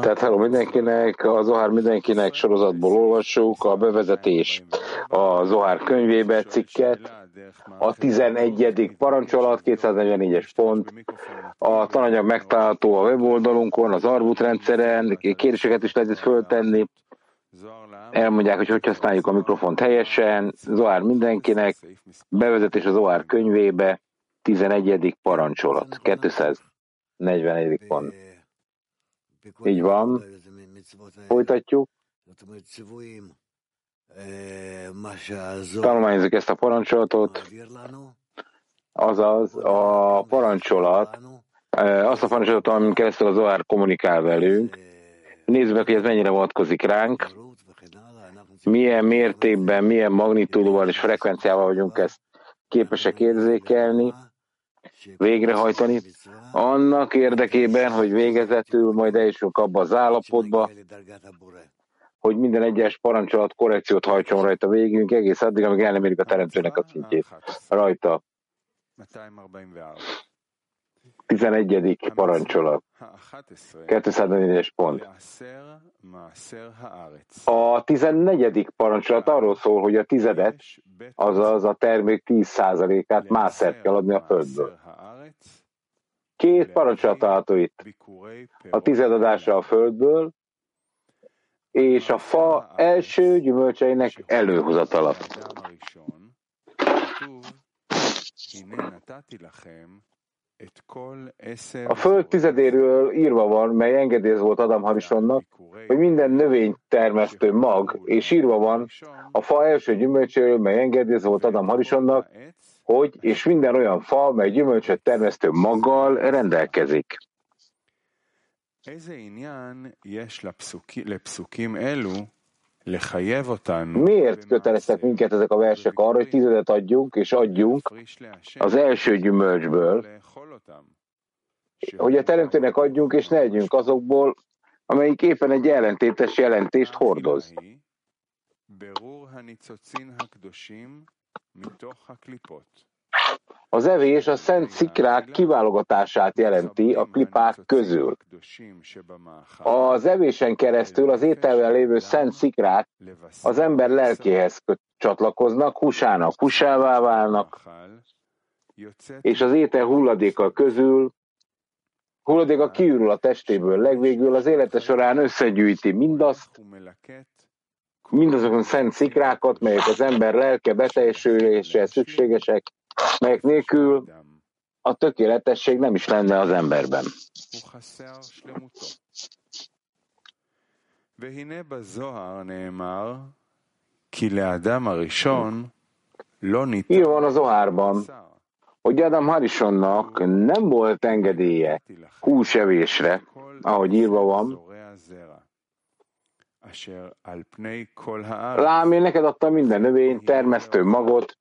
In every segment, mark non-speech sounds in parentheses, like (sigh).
Tehát hello mindenkinek, a Zohár mindenkinek sorozatból olvassuk a bevezetés a Zohár könyvébe cikket, a 11. parancsolat, 244-es pont. A tananyag megtalálható a weboldalunkon, az Arvut rendszeren, kérdéseket is lehet föltenni. Elmondják, hogy hogy használjuk a mikrofont helyesen. Zohár mindenkinek, bevezetés a Zohár könyvébe, 11. parancsolat, 241. pont. Így van. Folytatjuk. Tanulmányozzuk ezt a parancsolatot. Azaz a parancsolat, azt a parancsolatot, amin keresztül az OR kommunikál velünk. Nézzük meg, hogy ez mennyire vonatkozik ránk. Milyen mértékben, milyen magnitúdóval és frekvenciával vagyunk ezt képesek érzékelni végrehajtani, annak érdekében, hogy végezetül majd eljussunk abba az állapotba, hogy minden egyes parancsolat korrekciót hajtson rajta végünk, egész addig, amíg el nem érik a teremtőnek a szintjét rajta. 11. parancsolat. 204-es pont. A 14. parancsolat arról szól, hogy a tizedet, azaz a termék 10%-át mászer kell adni a földből. Két parancsolat található itt. A tizedadása a földből, és a fa első gyümölcseinek előhozatala. A föld tizedéről írva van, mely engedélyez volt Adam Harisonnak, hogy minden növény termesztő mag, és írva van a fa első gyümölcséről, mely engedélyez volt Adam Harisonnak, hogy és minden olyan fa, mely gyümölcsöt termesztő maggal rendelkezik. Miért köteleztek minket ezek a versek arra, hogy tizedet adjunk és adjunk az első gyümölcsből, hogy a teremtőnek adjunk és ne együnk azokból, amelyik éppen egy ellentétes jelentést hordoz. Az evés a szent szikrák kiválogatását jelenti a klipák közül. Az evésen keresztül az ételvel lévő szent szikrák az ember lelkéhez csatlakoznak, húsának húsává válnak, és az étel hulladéka közül hulladéka kiürül a testéből, legvégül az élete során összegyűjti mindazt, mindazokon a szent szikrákat, melyek az ember lelke beteljesüléséhez szükségesek, melyek nélkül a tökéletesség nem is lenne az emberben. Így van a Zohárban, hogy Adam Harisonnak nem volt engedélye húsevésre, ahogy írva van, Lám, én neked adtam minden növény, termesztő magot,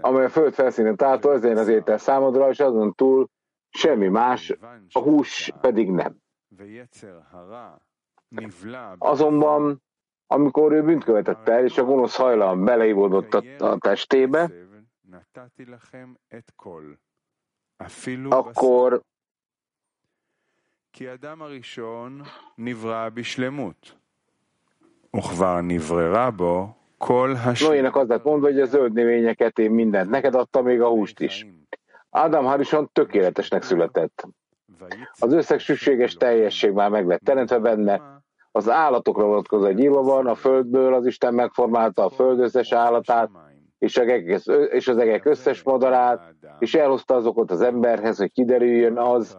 amely a föld felszínén található, ezért az étel számodra, és azon túl semmi más, a hús pedig nem. Azonban, amikor ő bűnt követett el, és a gonosz hajlam beleívódott a testébe, akkor כי אדם הראשון נברא בשלמות, וכבר נבררה bо kol Noének az lett mondva, hogy a zöld növényeket én mindent neked adtam, még a húst is. Ádám Harison tökéletesnek született. Az összes szükséges teljesség már meg lett teremtve benne, az állatokra vonatkozó egy írva van, a földből az Isten megformálta a föld összes állatát, és, egek, és az egek összes madarát, és elhozta azokat az emberhez, hogy kiderüljön az,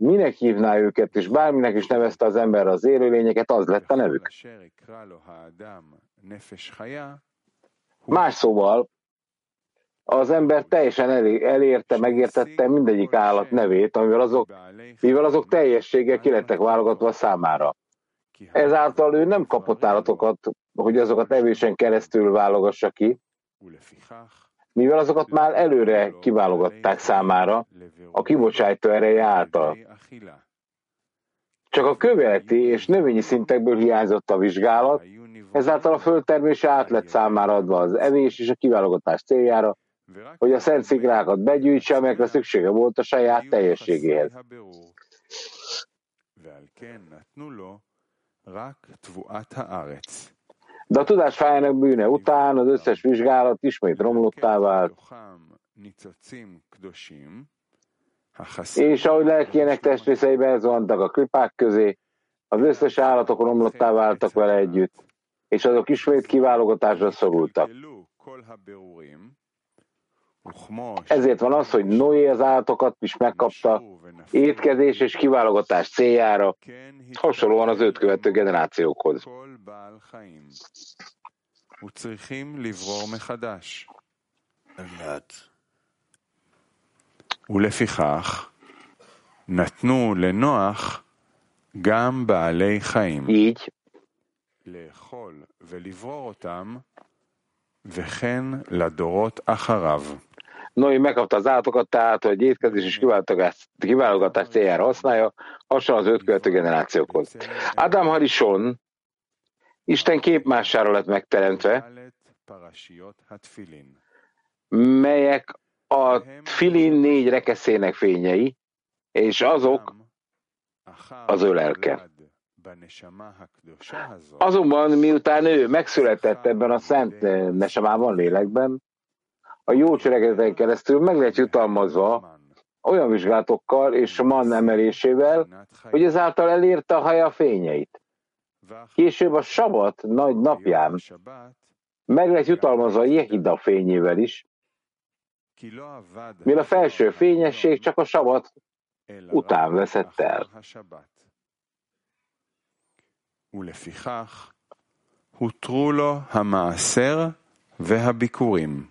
minek hívná őket, és bárminek is nevezte az ember az élőlényeket, az lett a nevük. Más szóval, az ember teljesen elérte, megértette mindegyik állat nevét, amivel azok, mivel azok teljességgel kilettek válogatva számára. Ezáltal ő nem kapott állatokat, hogy azokat nevésen keresztül válogassa ki, mivel azokat már előre kiválogatták számára a kibocsátó ereje által. Csak a köveleti és növényi szintekből hiányzott a vizsgálat, ezáltal a földtermés át lett számára adva az evés és a kiválogatás céljára, hogy a szent szikrákat begyűjtse, amelyekre szüksége volt a saját teljességéhez. De a tudás fájának bűne után az összes vizsgálat ismét romlottá vált. És ahogy lelkiének testrészeibe elzuhantak a klipák közé, az összes állatok romlottá váltak vele együtt, és azok ismét kiválogatásra szorultak. Ezért van az, hogy Noé az állatokat is megkapta étkezés és kiválogatás céljára, hasonlóan az őt követő generációkhoz. ולפיכך נתנו לנוח גם בעלי חיים Így לאכול ולברור אותם וכן לדורות אחריו. Noé megkapta az állatokat, tehát, hogy étkezés és kiválogatás, kiválogatás céljára használja, hasonlóan az öt követő generációkhoz. Adam Harishon Isten képmására lett megteremtve, melyek a filin négy rekeszének fényei, és azok az ő lelke. Azonban miután ő megszületett ebben a szent nesemában, lélekben, a jó cselekedeten keresztül meg lehet jutalmazva olyan vizsgálatokkal és man emelésével, hogy ezáltal elérte a haja fényeit. Később a sabat nagy napján meg lehet jutalmazva a Jehida fényével is, mivel a felső fényesség csak a sabat után veszett el. ולפיכך הותרו לו המעשר והביקורים.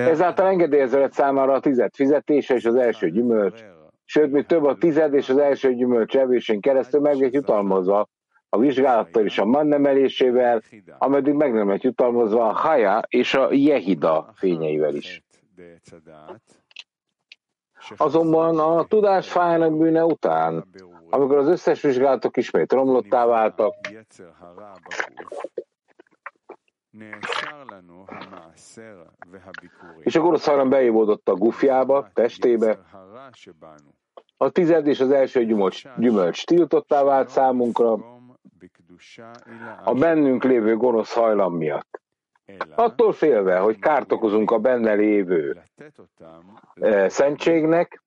Ezáltal engedélyezve lett számára a tized fizetése és az első gyümölcs, sőt, még több a tized és az első gyümölcs evésén keresztül meg lett jutalmazva a vizsgálattal és a mannemelésével, ameddig meg nem lett jutalmazva a Haja és a Jehida fényeivel is. Azonban a tudás fájának bűne után, amikor az összes vizsgálatok ismét romlottá váltak, és a gonosz haram beívódott a gufjába, testébe, a tized és az első gyümölcs, gyümölcs tiltottá vált számunkra, a bennünk lévő gonosz hajlam miatt. Attól félve, hogy kárt okozunk a benne lévő eh, szentségnek,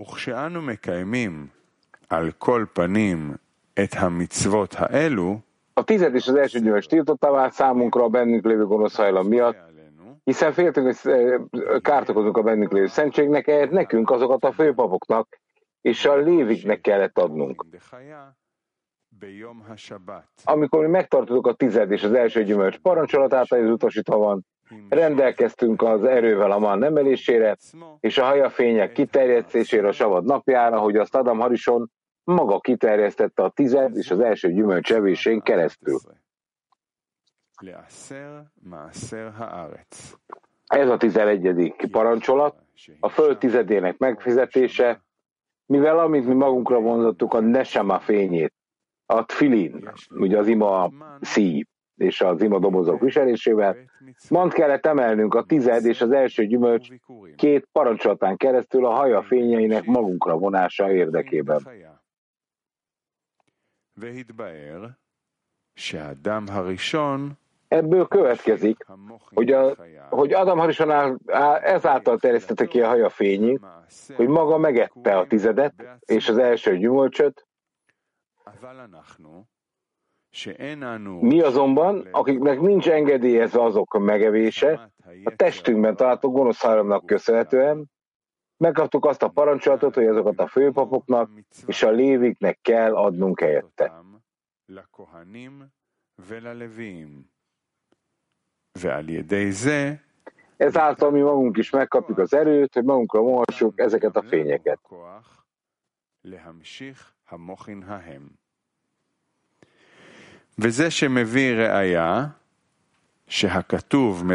וכשאנו מקיימים על כל פנים את המצוות האלו, a tized és az első gyümölcs tiltottá vált számunkra a bennünk lévő gonosz hajlam miatt, hiszen féltünk, hogy eh, kárt okozunk a bennünk lévő szentségnek, ehhez nekünk azokat a főpapoknak és a léviknek kellett adnunk. Amikor mi megtartottuk a tized és az első gyümölcs parancsolatát, az utasítva van, rendelkeztünk az erővel a man emelésére, és a hajafények kiterjesztésére a savad napjára, hogy azt Adam Harison maga kiterjesztette a tized és az első gyümölcs evésén keresztül. Ez a tizenegyedik parancsolat, a föld tizedének megfizetése, mivel amint mi magunkra vonzottuk a nesema fényét, a tfilin, ugye az ima szív, és az ima dobozok viselésével, mond kellett emelnünk a tized és az első gyümölcs két parancsolatán keresztül a haja fényeinek magunkra vonása érdekében. Ebből következik, hogy, a, hogy Adam Harison ezáltal terjesztette ki a haja fényét, hogy maga megette a tizedet és az első gyümölcsöt, mi azonban, akiknek nincs engedélyezve azok a megevése, a testünkben található gonosz hajlamnak köszönhetően, megkaptuk azt a parancsolatot, hogy azokat a főpapoknak és a léviknek kell adnunk helyette. Ezáltal mi magunk is megkapjuk az erőt, hogy magunkra vonhassuk ezeket a fényeket.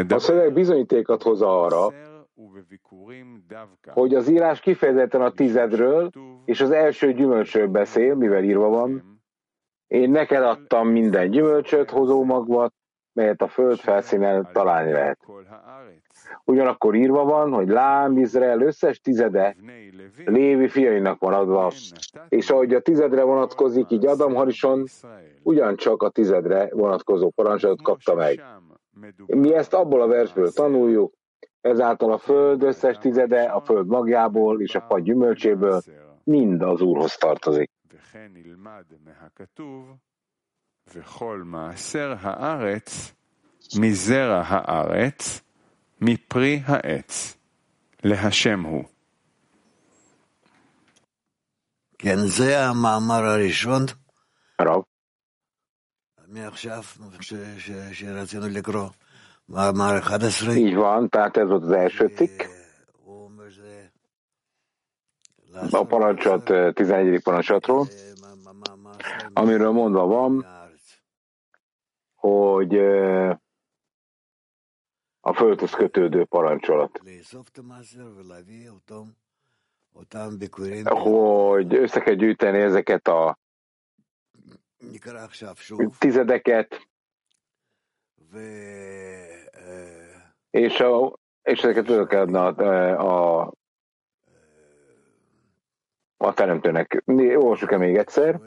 A szöveg bizonyítékat hoz arra, hogy az írás kifejezetten a tizedről és az első gyümölcsről beszél, mivel írva van, én neked adtam minden gyümölcsöt, hozó magvat, melyet a föld felszínen találni lehet. Ugyanakkor írva van, hogy Lám Izrael összes tizede Lévi fiainak van adva, és ahogy a tizedre vonatkozik, így Adam Harison ugyancsak a tizedre vonatkozó parancsot kapta meg. Mi ezt abból a versből tanuljuk, ezáltal a föld összes tizede, a föld magjából és a fa gyümölcséből mind az Úrhoz tartozik. Vechol maaser haaretz mizera haaretz mipri parancsot, 11. amiről mondva hogy a földhöz kötődő parancsolat. Hogy össze kell gyűjteni ezeket a tizedeket, és, a, és ezeket oda kell a, a, a teremtőnek. Olvassuk-e még egyszer?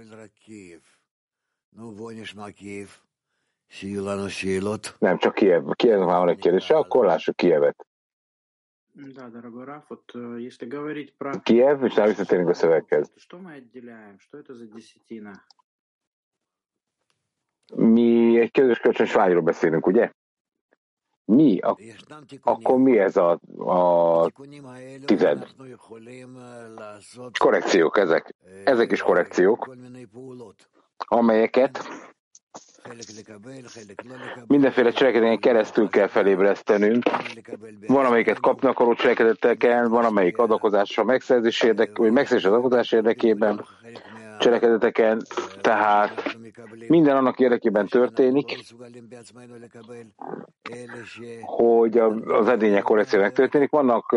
Nem, csak Kiev. Kiev már van egy kérdése, akkor lássuk Kievet. Да, дорогой Раф, вот если говорить про... Kiev, és nem visszatérünk a szöveghez. Что мы отделяем? Что это за десятина? Mi egy közös kölcsönös vágyról beszélünk, ugye? Mi? Ak- akkor mi ez a, a tized? Korrekciók ezek. Ezek is korrekciók, amelyeket mindenféle cselekedeten keresztül kell felébresztenünk. Van, amelyiket kapni akaró cselekedetekkel, van, amelyik adakozásra megszerzés érdek, vagy megszerzés adakozás érdekében cselekedeteken, tehát minden annak érdekében történik, hogy az edények korrekciónak történik. Vannak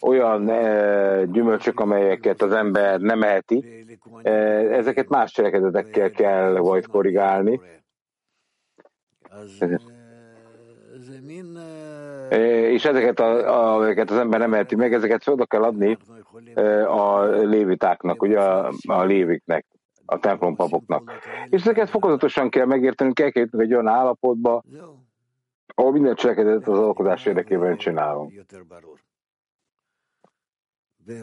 olyan ö, gyümölcsök, amelyeket az ember nem eheti, ezeket más cselekedetekkel kell majd korrigálni. És ezeket, a, amelyeket az ember nem eheti meg, ezeket oda kell adni a lévitáknak, ugye a, a léviknek, a templompapoknak. És ezeket fokozatosan kell megértenünk, el kell jutnunk egy olyan állapotba, ahol minden cselekedet az alkotás érdekében csinálunk.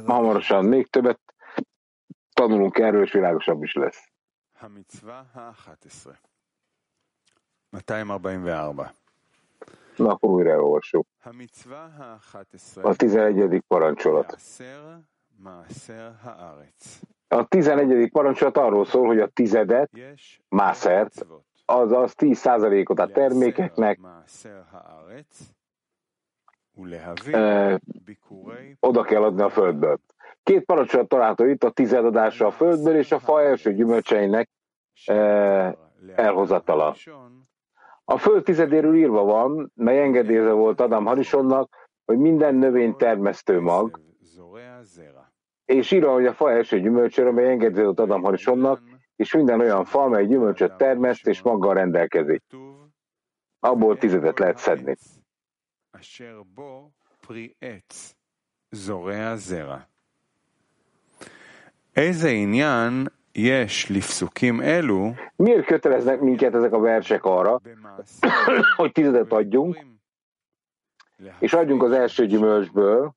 Hamarosan még többet tanulunk erről, és világosabb is lesz. Na, akkor újra elolvassuk. A 11. parancsolat. A 11. parancsolat arról szól, hogy a tizedet, mászert, azaz 10%-ot a termékeknek oda kell adni a földből. Két parancsolat található itt, a tizedadása a földből és a fa első gyümölcseinek eh, elhozatala. A föld tizedéről írva van, mely engedélyeze volt Adam Harisonnak, hogy minden növény termesztő mag, és írva, hogy a fa első gyümölcsör, amely engedélyeze volt Adam Harisonnak, és minden olyan fa, mely gyümölcsöt termeszt és maggal rendelkezik. Abból tizedet lehet szedni איזה עניין יש לפסוקים אלו Miért köteleznek minket ezek a versek arra, (coughs) hogy tizedet adjunk, és adjunk az első gyümölcsből,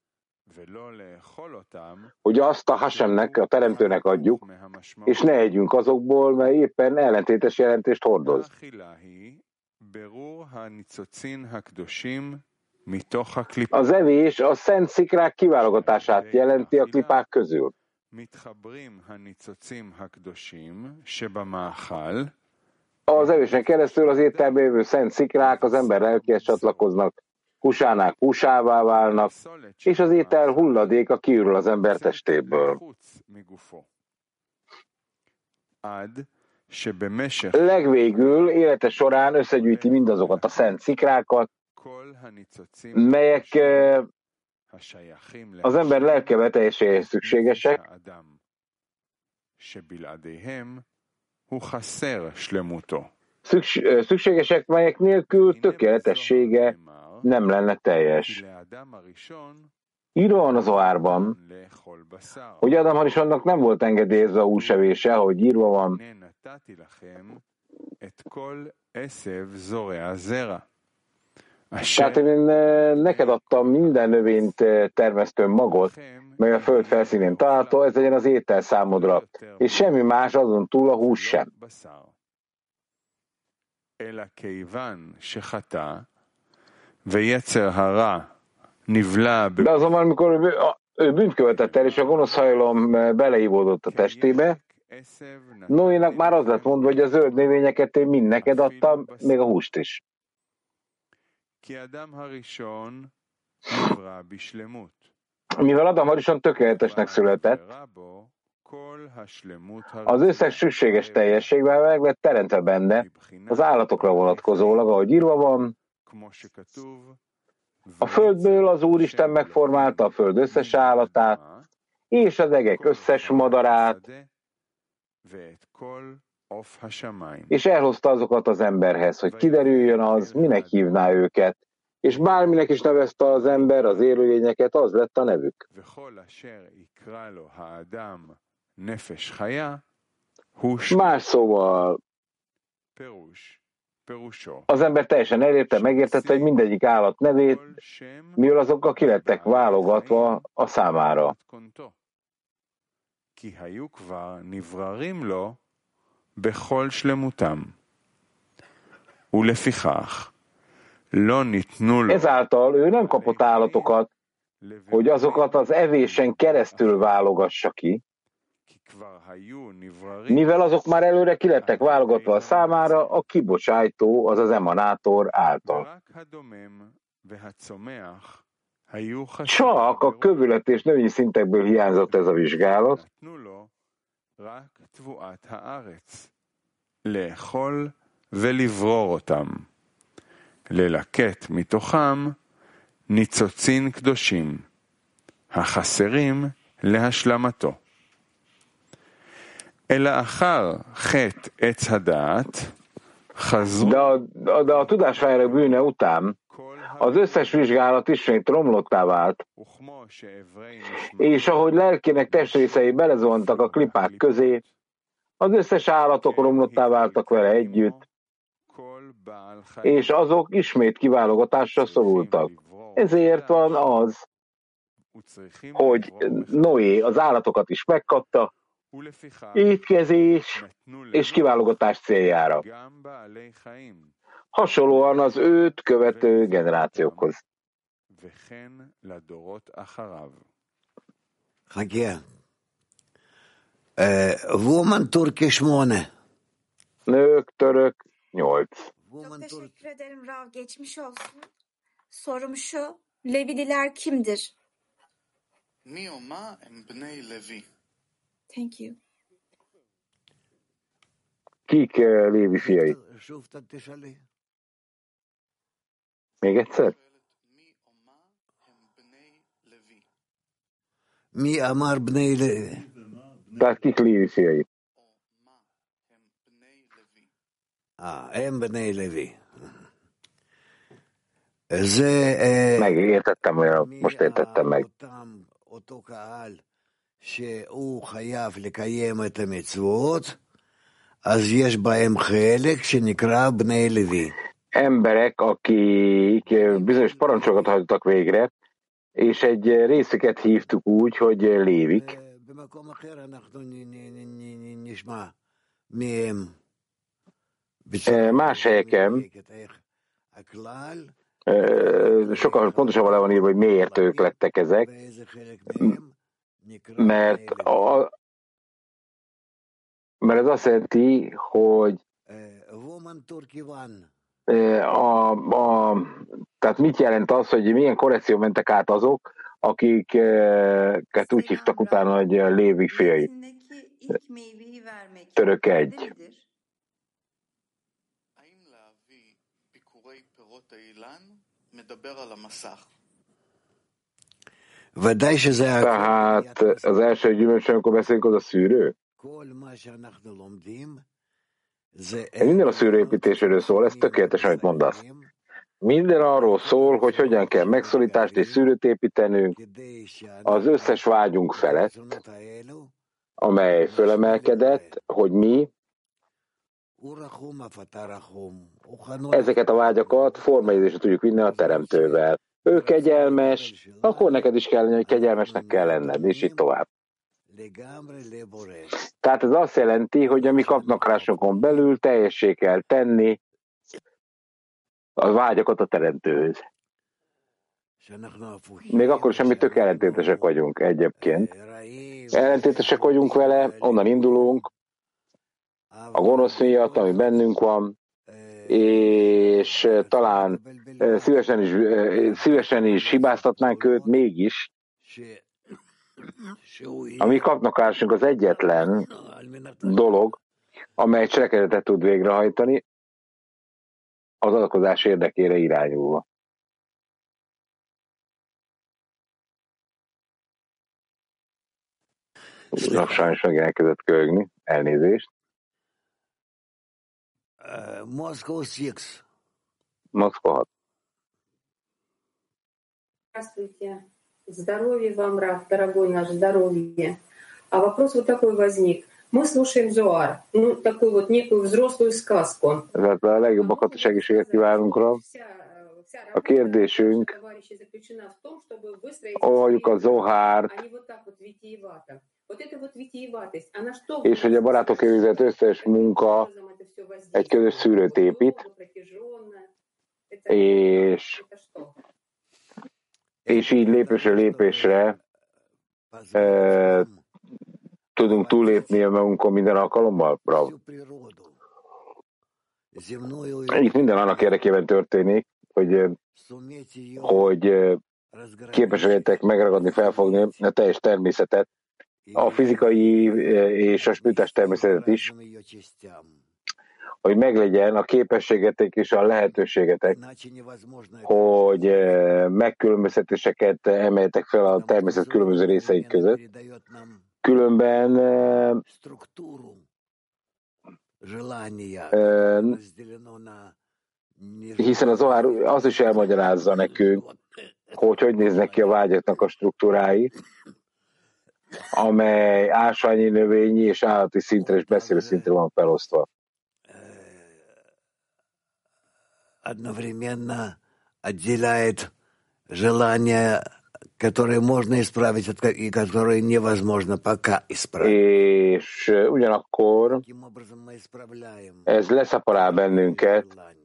hogy azt a Hashemnek, a teremtőnek adjuk, és ne együnk azokból, mert éppen ellentétes jelentést hordoz. Az evés a szent szikrák kiválogatását jelenti a klipák közül. Az evésen keresztül az jövő szent szikrák az ember lelkihez csatlakoznak, húsánák húsává válnak, és az étel hulladéka kiürül az ember testéből. Legvégül élete során összegyűjti mindazokat a szent szikrákat, melyek Az ember lelke beteljeséséhez szükségesek, szükségesek, melyek nélkül tökéletessége nem lenne teljes. Írva van az oárban, hogy Adam Harisonnak nem volt engedélyezve a húsevése, hogy írva van, tehát én neked adtam minden növényt termesztő magot, mely a föld felszínén található, ez legyen az étel számodra, és semmi más azon túl a hús sem. De azonban, amikor ő bűnt követett el, és a gonosz hajlom beleívódott a testébe, Noénak már az lett mondva, hogy a zöld növényeket én mind neked adtam, még a húst is. Mivel Adam Harison tökéletesnek született, az összes szükséges teljességben meg lett teremtve benne, az állatokra vonatkozólag, ahogy írva van, a földből az Úristen megformálta a föld összes állatát, és az egek összes madarát, és elhozta azokat az emberhez, hogy kiderüljön az, minek hívná őket, és bárminek is nevezte az ember az élőlényeket, az lett a nevük. Más szóval az ember teljesen elérte, megértette, hogy mindegyik állat nevét, mivel azokkal kilettek válogatva a számára. בכל שלמותם. ולפיכך, לא ניתנו לו... Ezáltal ő nem kapott állatokat, hogy azokat az evésen keresztül válogassa ki, mivel azok már előre kilettek válogatva a számára a kibocsájtó, az az emanátor által. Csak a kövület és növényi szintekből hiányzott ez a vizsgálat, לאכול ולברור אותם, ללקט מתוכם ניצוצין קדושים, החסרים להשלמתו. אלא אחר חטא עץ הדעת, חזרו... De a, de a tudásfejlő bűne után az összes vizsgálat ismét romlottá vált, és ahogy lelkének testrészei belezontak a klipák közé, az összes állatok romlottá váltak vele együtt, és azok ismét kiválogatásra szorultak. Ezért van az, hogy Noé az állatokat is megkapta, étkezés és kiválogatás céljára hasonlóan az őt követő generációkhoz. Hagia. Eh, woman Turkish Mone. Nők, török, nyolc. Çok teşekkür ederim Rav. Geçmiş olsun. Sorum şu. Levidiler kimdir? Thank you. Kik eh, Levi fiai? מגצל. מי אמר בני לוי? תעתיק לי לפי אה, הם בני לוי. זה... נגיד, אתה כמו שאתה תמג. אותו קהל שהוא חייב לקיים את המצוות, אז יש בהם חלק שנקרא בני לוי. emberek, akik eh, bizonyos parancsokat hajtottak végre, és egy eh, részüket hívtuk úgy, hogy eh, lévik. Más helyeken. sokkal pontosabban le van írva, hogy miért ők lettek ezek, mert, a, mert ez azt jelenti, hogy a, a, tehát mit jelent az, hogy milyen korrekció mentek át azok, akiket úgy hívtak utána, hogy Lévi fiai. Török egy. Tehát az első gyümölcs, amikor beszélünk, az a szűrő? Ez minden a szűrőépítéséről szól, ez tökéletes, amit mondasz. Minden arról szól, hogy hogyan kell megszorítást és szűrőt építenünk az összes vágyunk felett, amely fölemelkedett, hogy mi ezeket a vágyakat formaidésre tudjuk vinni a teremtővel. Ő kegyelmes, akkor neked is kell lenni, hogy kegyelmesnek kell lenned, és így tovább. Tehát ez azt jelenti, hogy a mi kapnakrásokon belül teljessé kell tenni a vágyakat a teremtőhöz. Még akkor sem mi tök ellentétesek vagyunk egyébként. Ellentétesek vagyunk vele, onnan indulunk, a gonosz miatt, ami bennünk van, és eh, talán eh, szívesen is, eh, szívesen is hibáztatnánk őt, mégis ami kapnak kapnokásunk az egyetlen dolog, amely cselekedetet tud végrehajtani, az adakozás érdekére irányulva. Uram, sajnos meg elkezdett köhögni. Elnézést. Uh, Moszkó 6. Moszkó 6. Здравствуйте. Здоровья вам, Раф, дорогой наш, здоровье. А вопрос вот такой возник. Мы слушаем Зоар, ну, такую вот некую взрослую сказку. Tehát a legjobbakat a segítséget kívánunk rá. Вся, э, вся A работа kérdésünk, товарищей заключена в том, чтобы выстроить halljuk a историю, Zohárt, а не вот так вот витиевато. Вот эта вот витиеватость, она что... és hogy a barátok végzett összes munka egy közös szűrőt épít, és, és így lépésről lépésre e, tudunk túllépni a magunkon minden alkalommal, Brav. Itt minden annak érdekében történik, hogy, hogy képes legyetek megragadni, felfogni a teljes természetet, a fizikai és a spirituális természetet is, hogy meglegyen a képességetek és a lehetőségetek, hogy eh, megkülönböztetéseket emeljetek fel a természet különböző részeik között. Különben eh, eh, hiszen az Ohár az is elmagyarázza nekünk, hogy hogy néznek ki a vágyaknak a struktúrái, amely ásványi, növényi és állati szintre és beszélő szintre van felosztva. одновременно отделяет желания, которые можно исправить от ко- и которые невозможно пока исправить. És eh, ugyanakkor Таким образом мы исправляем ez leszaparál bennünket желаний.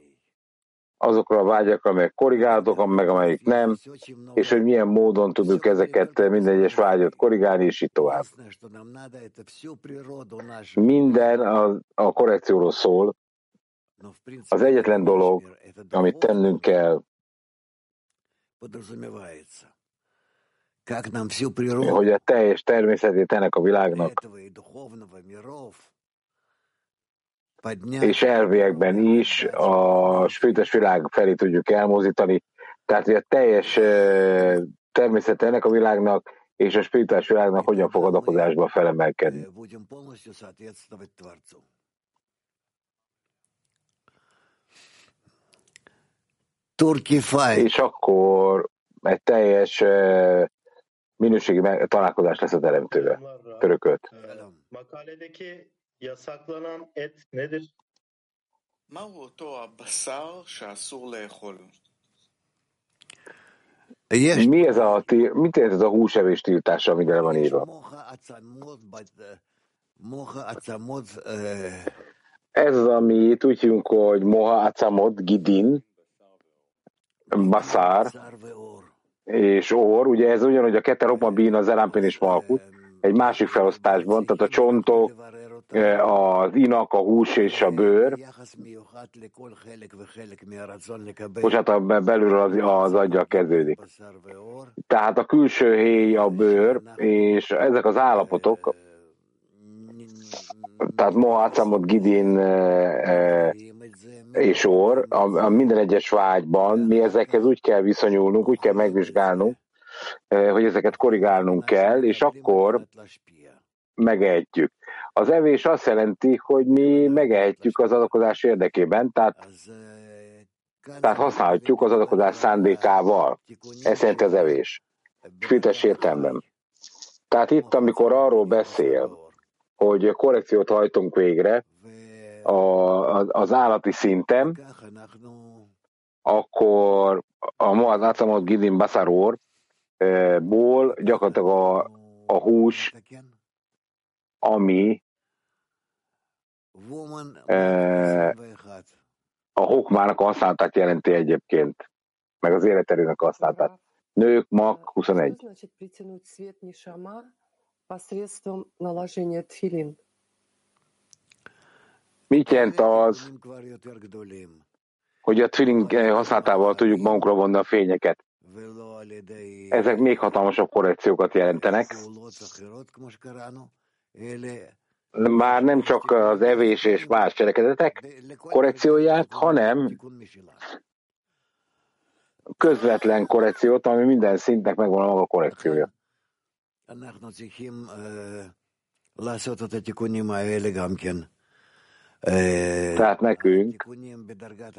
azokra a vágyakra, amelyek korrigálhatók, meg amelyik nem, Есть очень много és hogy milyen módon tudjuk ezeket minden egyes vágyat korrigálni, és így tovább. Единственное, что нам надо, это всю природу нашу. Minden a, a korrekcióról szól, Но, в принципе, az egyetlen dolog, amit tennünk kell, hogy a teljes természetét ennek a világnak és elviekben is a spirites világ felé tudjuk elmozdítani. Tehát, hogy a teljes természet ennek a világnak és a spirituális világnak hogyan fog adakozásba felemelkedni. És akkor egy teljes minőségi találkozás lesz a teremtővel, törököt. Mi ez a, mit ért ez a húsevés tiltása, amire van írva? Ez az, amit úgy hívunk, hogy Moha Acamot Gidin, baszár és orr, ugye ez ugyanúgy a keterokma bín, az elámpén és malkut, egy másik felosztásban, tehát a csontok, az inak, a hús és a bőr. Bocsánat, hát a belülről az, az agya kezdődik. Tehát a külső héj, a bőr, és ezek az állapotok tehát Moha Acamot, Gidin és Or, a, a minden egyes vágyban, mi ezekhez úgy kell viszonyulnunk, úgy kell megvizsgálnunk, hogy ezeket korrigálnunk kell, és akkor megehetjük. Az evés azt jelenti, hogy mi megehetjük az adakozás érdekében, tehát, tehát használhatjuk az adakozás szándékával. Ez jelenti az evés. Spirites értelemben. Tehát itt, amikor arról beszél, hogy korrekciót hajtunk végre a, az állati szinten, akkor a Moaz Atamot Gidin Basaror ból gyakorlatilag a, a hús, ami a hokmának a használatát jelenti egyébként, meg az életerőnek a használatát. Nők, mag 21. Mit jelent az, hogy a twinning használatával tudjuk magunkra vonni a fényeket? Ezek még hatalmasabb korrekciókat jelentenek. Már nem csak az evés és más cselekedetek korrekcióját, hanem közvetlen korrekciót, ami minden szintnek megvan a maga korrekciója. Tehát nekünk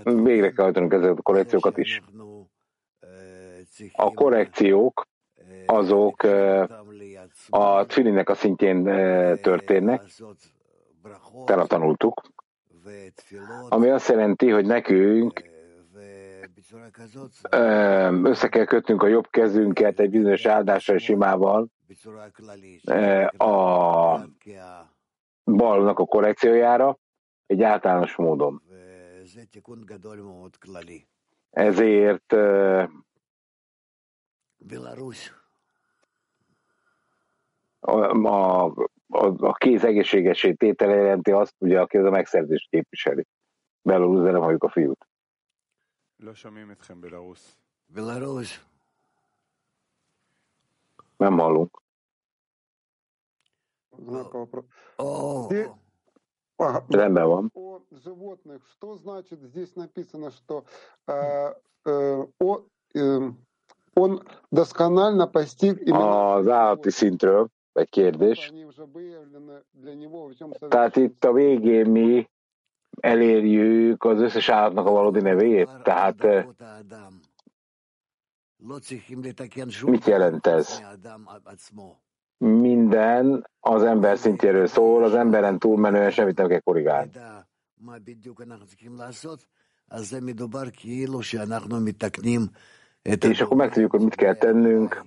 végre kell hajtanunk ezeket a korrekciókat is. A korrekciók azok a tfilinnek a szintjén történnek, tele tanultuk, ami azt jelenti, hogy nekünk össze kell kötnünk a jobb kezünket egy bizonyos áldással és imával a balnak a korrekciójára egy általános módon. Ezért a, a, a, a kéz egészségesé tétele jelenti azt, ugye, aki az a megszerzést képviseli. Belarus, de nem halljuk a fiút. Belarus. Nem hallunk. О, Ага, Rendben van. О животных. Что значит здесь написано, что э, э, о, э, он досконально постиг именно Az állati szintről egy kérdés. они уже выявлены для него во всем Tehát itt a végén mi elérjük az összes állatnak a valódi nevét. Tehát eh, mit jelent ez? Minden az ember szintjéről szól, az emberen túlmenően semmit nem kell korrigálni. És akkor megtudjuk, hogy mit kell tennünk,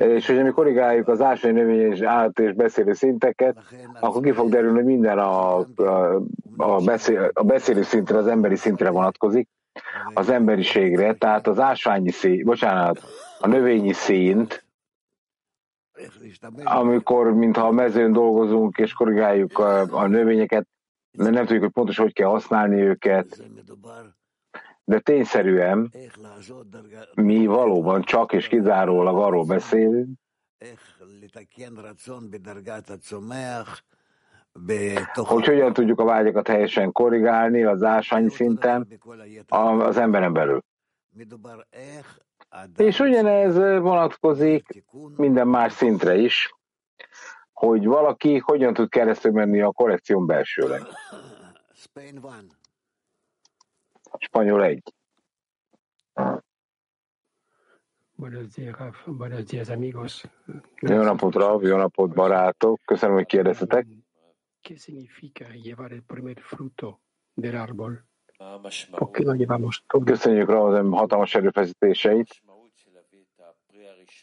és hogy mi korrigáljuk az ásványi növény és állat és beszélő szinteket, akkor ki fog derülni, hogy minden a, a, a, beszél, a beszélő szintre, az emberi szintre vonatkozik, az emberiségre, tehát az ásványi szint, bocsánat, a növényi szint, amikor mintha a mezőn dolgozunk és korrigáljuk a, a növényeket, mert nem tudjuk, hogy pontosan hogy kell használni őket, de tényszerűen mi valóban csak és kizárólag arról beszélünk, hogy hogyan tudjuk a vágyakat helyesen korrigálni az ásványi szinten az emberen belül. És ugyanez vonatkozik minden más szintre is, hogy valaki hogyan tud keresztül menni a korrekción belsőleg. Spanyol egy. Buenos días. Buenos días, amigos. Jó napot, Rav, jó napot, barátok. Köszönöm, hogy kérdeztetek. ¿Qué significa llevar el primer fruto del árbol? Köszönjük Rav az hatalmas erőfeszítéseit.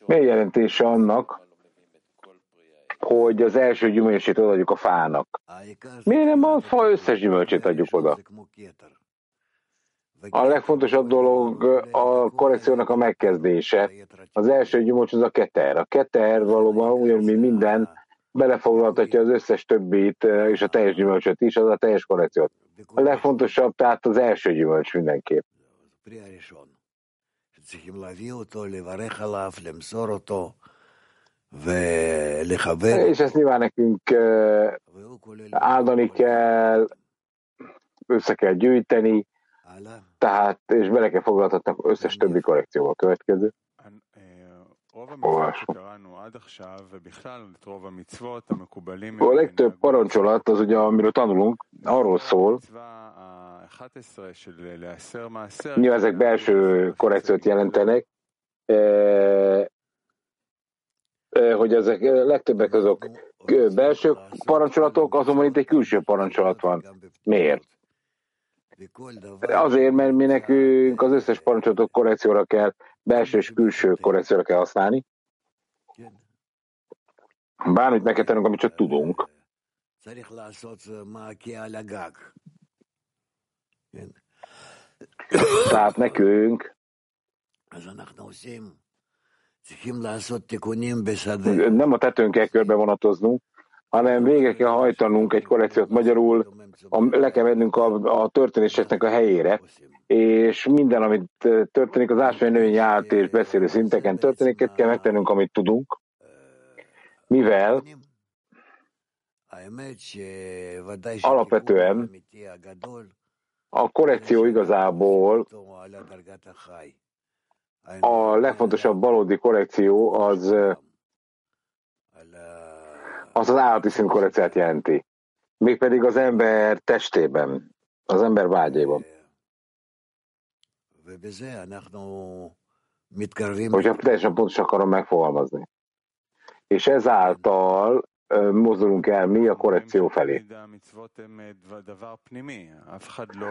Mi a jelentése annak, hogy az első gyümölcsét odaadjuk a fának? Miért nem a fa összes gyümölcsét adjuk oda? A legfontosabb dolog a korrekciónak a megkezdése. Az első gyümölcs az a keter. A keter valóban ugyanúgy, mint minden, belefoglaltatja az összes többit, és a teljes gyümölcsöt is, az a teljes korrekciót. A legfontosabb tehát az első gyümölcs mindenképp. És ezt nyilván nekünk eh, áldani kell, össze kell gyűjteni, Tehát, és bele kell foglaltatni összes többi korrekcióval. Következő. Olvasom. A legtöbb parancsolat, az ugye, amiről tanulunk, arról szól, nyilván ezek belső korrekciót jelentenek, hogy ezek legtöbbek azok belső parancsolatok, azonban itt egy külső parancsolat van. Miért? Azért, mert mi nekünk az összes parancsolatok korrekcióra kell, belső és külső korrekcióra kell használni. Bármit meg kell tennünk, amit csak tudunk. Tehát nekünk nem a tetőn kell körbe vonatoznunk, hanem végre kell hajtanunk egy korrekciót magyarul, a, le kell mennünk a, a történéseknek a helyére, és minden, amit történik, az ásvány növény állt és beszélő szinteken történik, kell megtennünk, amit tudunk, mivel alapvetően a korrekció igazából a legfontosabb valódi korrekció az az, az állati szint korrekciát jelenti. Mégpedig az ember testében, az ember vágyében. Hogyha teljesen pontosan akarom megfogalmazni. És ezáltal mozdulunk el mi a korrekció felé.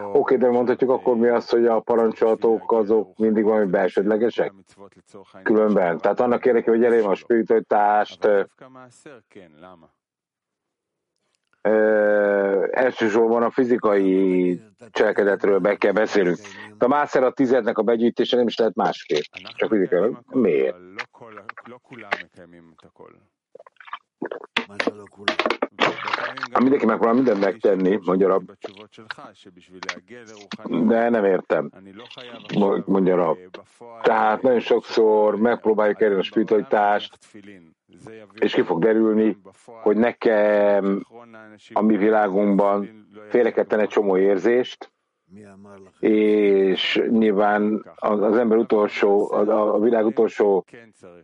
Oké, okay, de mondhatjuk akkor mi azt, hogy a parancsolatok azok mindig valami belsődlegesek? Különben. Tehát annak érdekében, hogy elérjem a spiritualitást, elsősorban a fizikai cselekedetről be kell beszélnünk. De a mászer a tizednek a begyűjtése nem is lehet másképp. Csak fizikai. Miért? Mindenki megpróbál mindent megtenni, mondja Rab. De nem értem, mondja Rab. Tehát nagyon sokszor megpróbáljuk elérni a spiritualitást, és ki fog derülni, hogy nekem a mi világunkban félre kell tenni egy csomó érzést, és nyilván az, ember utolsó, a, világ utolsó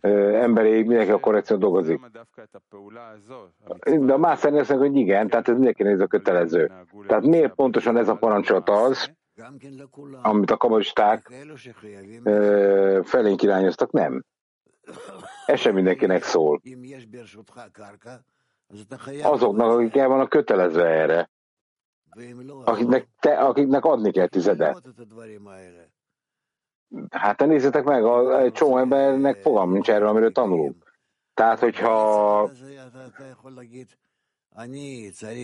emberéig mindenki a korrekció dolgozik. De a más szerint hogy igen, tehát ez mindenki ez a kötelező. Tehát miért pontosan ez a parancsolat az, amit a kabalisták felénk irányoztak? Nem. Ez sem mindenkinek szól. Azoknak, akik el vannak kötelezve erre akiknek, te, akiknek adni kell tizedet. Hát te nézzétek meg, a, egy csomó embernek fogalm nincs erről, amiről tanulunk. Tehát, hogyha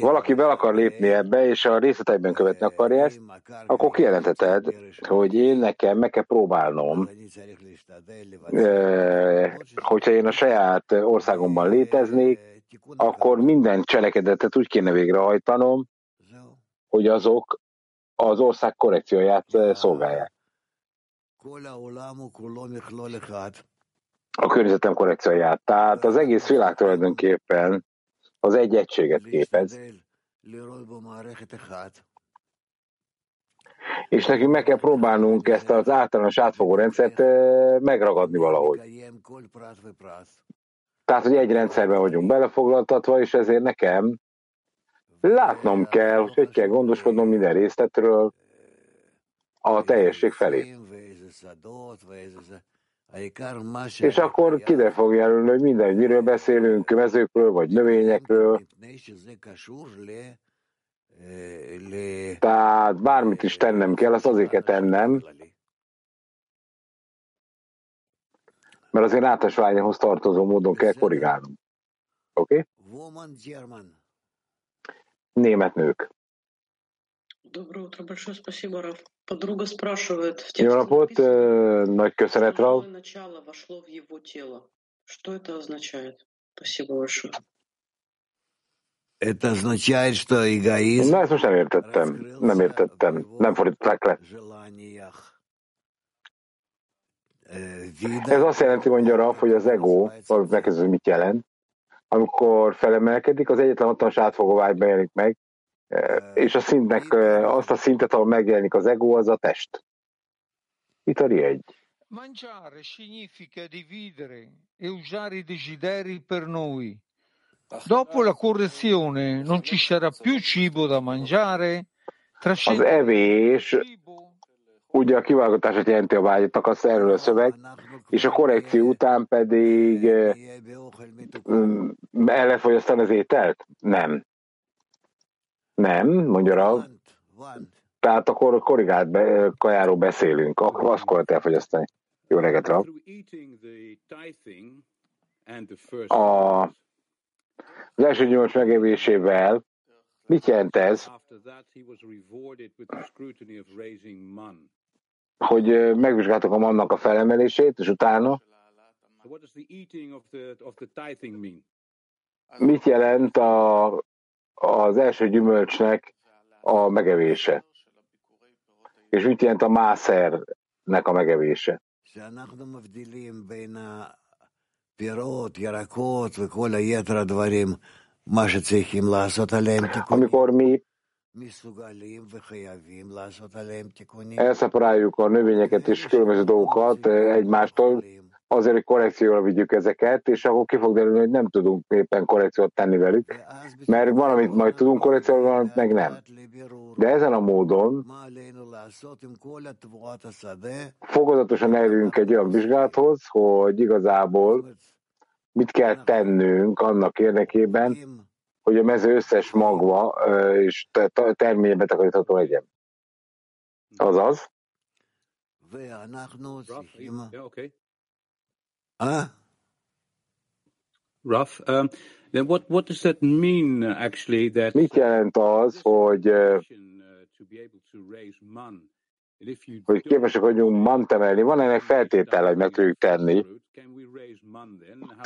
valaki be akar lépni ebbe, és a részleteiben követni akarja ezt, akkor kijelentheted, hogy én nekem meg kell próbálnom, hogyha én a saját országomban léteznék, akkor minden cselekedetet úgy kéne végrehajtanom, hogy azok az ország korrekcióját eh, szolgálják. A környezetem korrekcióját. Tehát az egész világ tulajdonképpen az egy egységet képez. És nekünk meg kell próbálnunk ezt az általános átfogó rendszert eh, megragadni valahogy. Tehát, hogy egy rendszerben vagyunk belefoglaltatva, és ezért nekem Látnom kell, hogy hogy kell gondoskodnom minden részletről a teljesség felé. És akkor kide fog jelölni, hogy minden, miről beszélünk, mezőkről vagy növényekről. Tehát bármit is tennem kell, azt azért kell tennem, mert azért általános tartozó módon kell korrigálnom. Oké? Okay? német nők. Доброе утро, большое спасибо, Раф. Подруга спрашивает. В Jó napot, nagy köszönet, Ralf. начало вошло в его тело. Что это означает? Спасибо большое. Это означает, что эгоизм... Na, ezt most nem értettem. Nem értettem. Nem fordították le. Ez azt jelenti, mondja Raf, hogy az ego, megkezdő, mit jelent, amikor felemelkedik, az egyetlen hatalmas átfogó vágyban jelenik meg, és a szintnek azt a szintet, ahol megjelenik az ego, az a test. Vitali egy. Mangiare significa dividere e usare i desideri per noi. Dopo la correzione non ci sarà più cibo da mangiare. Az evés ugye a kiválogatását jelenti a vágyatnak, azt erről a szöveg, és a korrekció után pedig el lehet fogyasztani az ételt? Nem. Nem, mondja Rav. Tehát akkor korrigált be, kajáról beszélünk, akkor azt lehet elfogyasztani. Jó reggelt, Rav. A, az első gyümölcs megévésével mit jelent ez? Hogy megvizsgáltak a mannak a felemelését, és utána mit jelent a, az első gyümölcsnek a megevése? És mit jelent a mászernek a megevése? Amikor mi elszeparáljuk a növényeket és különböző dolgokat egymástól, azért, hogy korrekcióra vigyük ezeket, és akkor ki fog derülni, hogy nem tudunk éppen korrekciót tenni velük, mert valamit majd tudunk korrekcióra, valamit meg nem. De ezen a módon fokozatosan elérünk egy olyan vizsgálathoz, hogy igazából mit kell tennünk annak érdekében, hogy a mező összes magva és terménye betakarítható legyen. Azaz? Huh? Rough. Um, then what what does that mean actually? That Mit jelent az, hogy hogy képesek vagyunk mant emelni? Van ennek feltétele, hogy meg tudjuk tenni,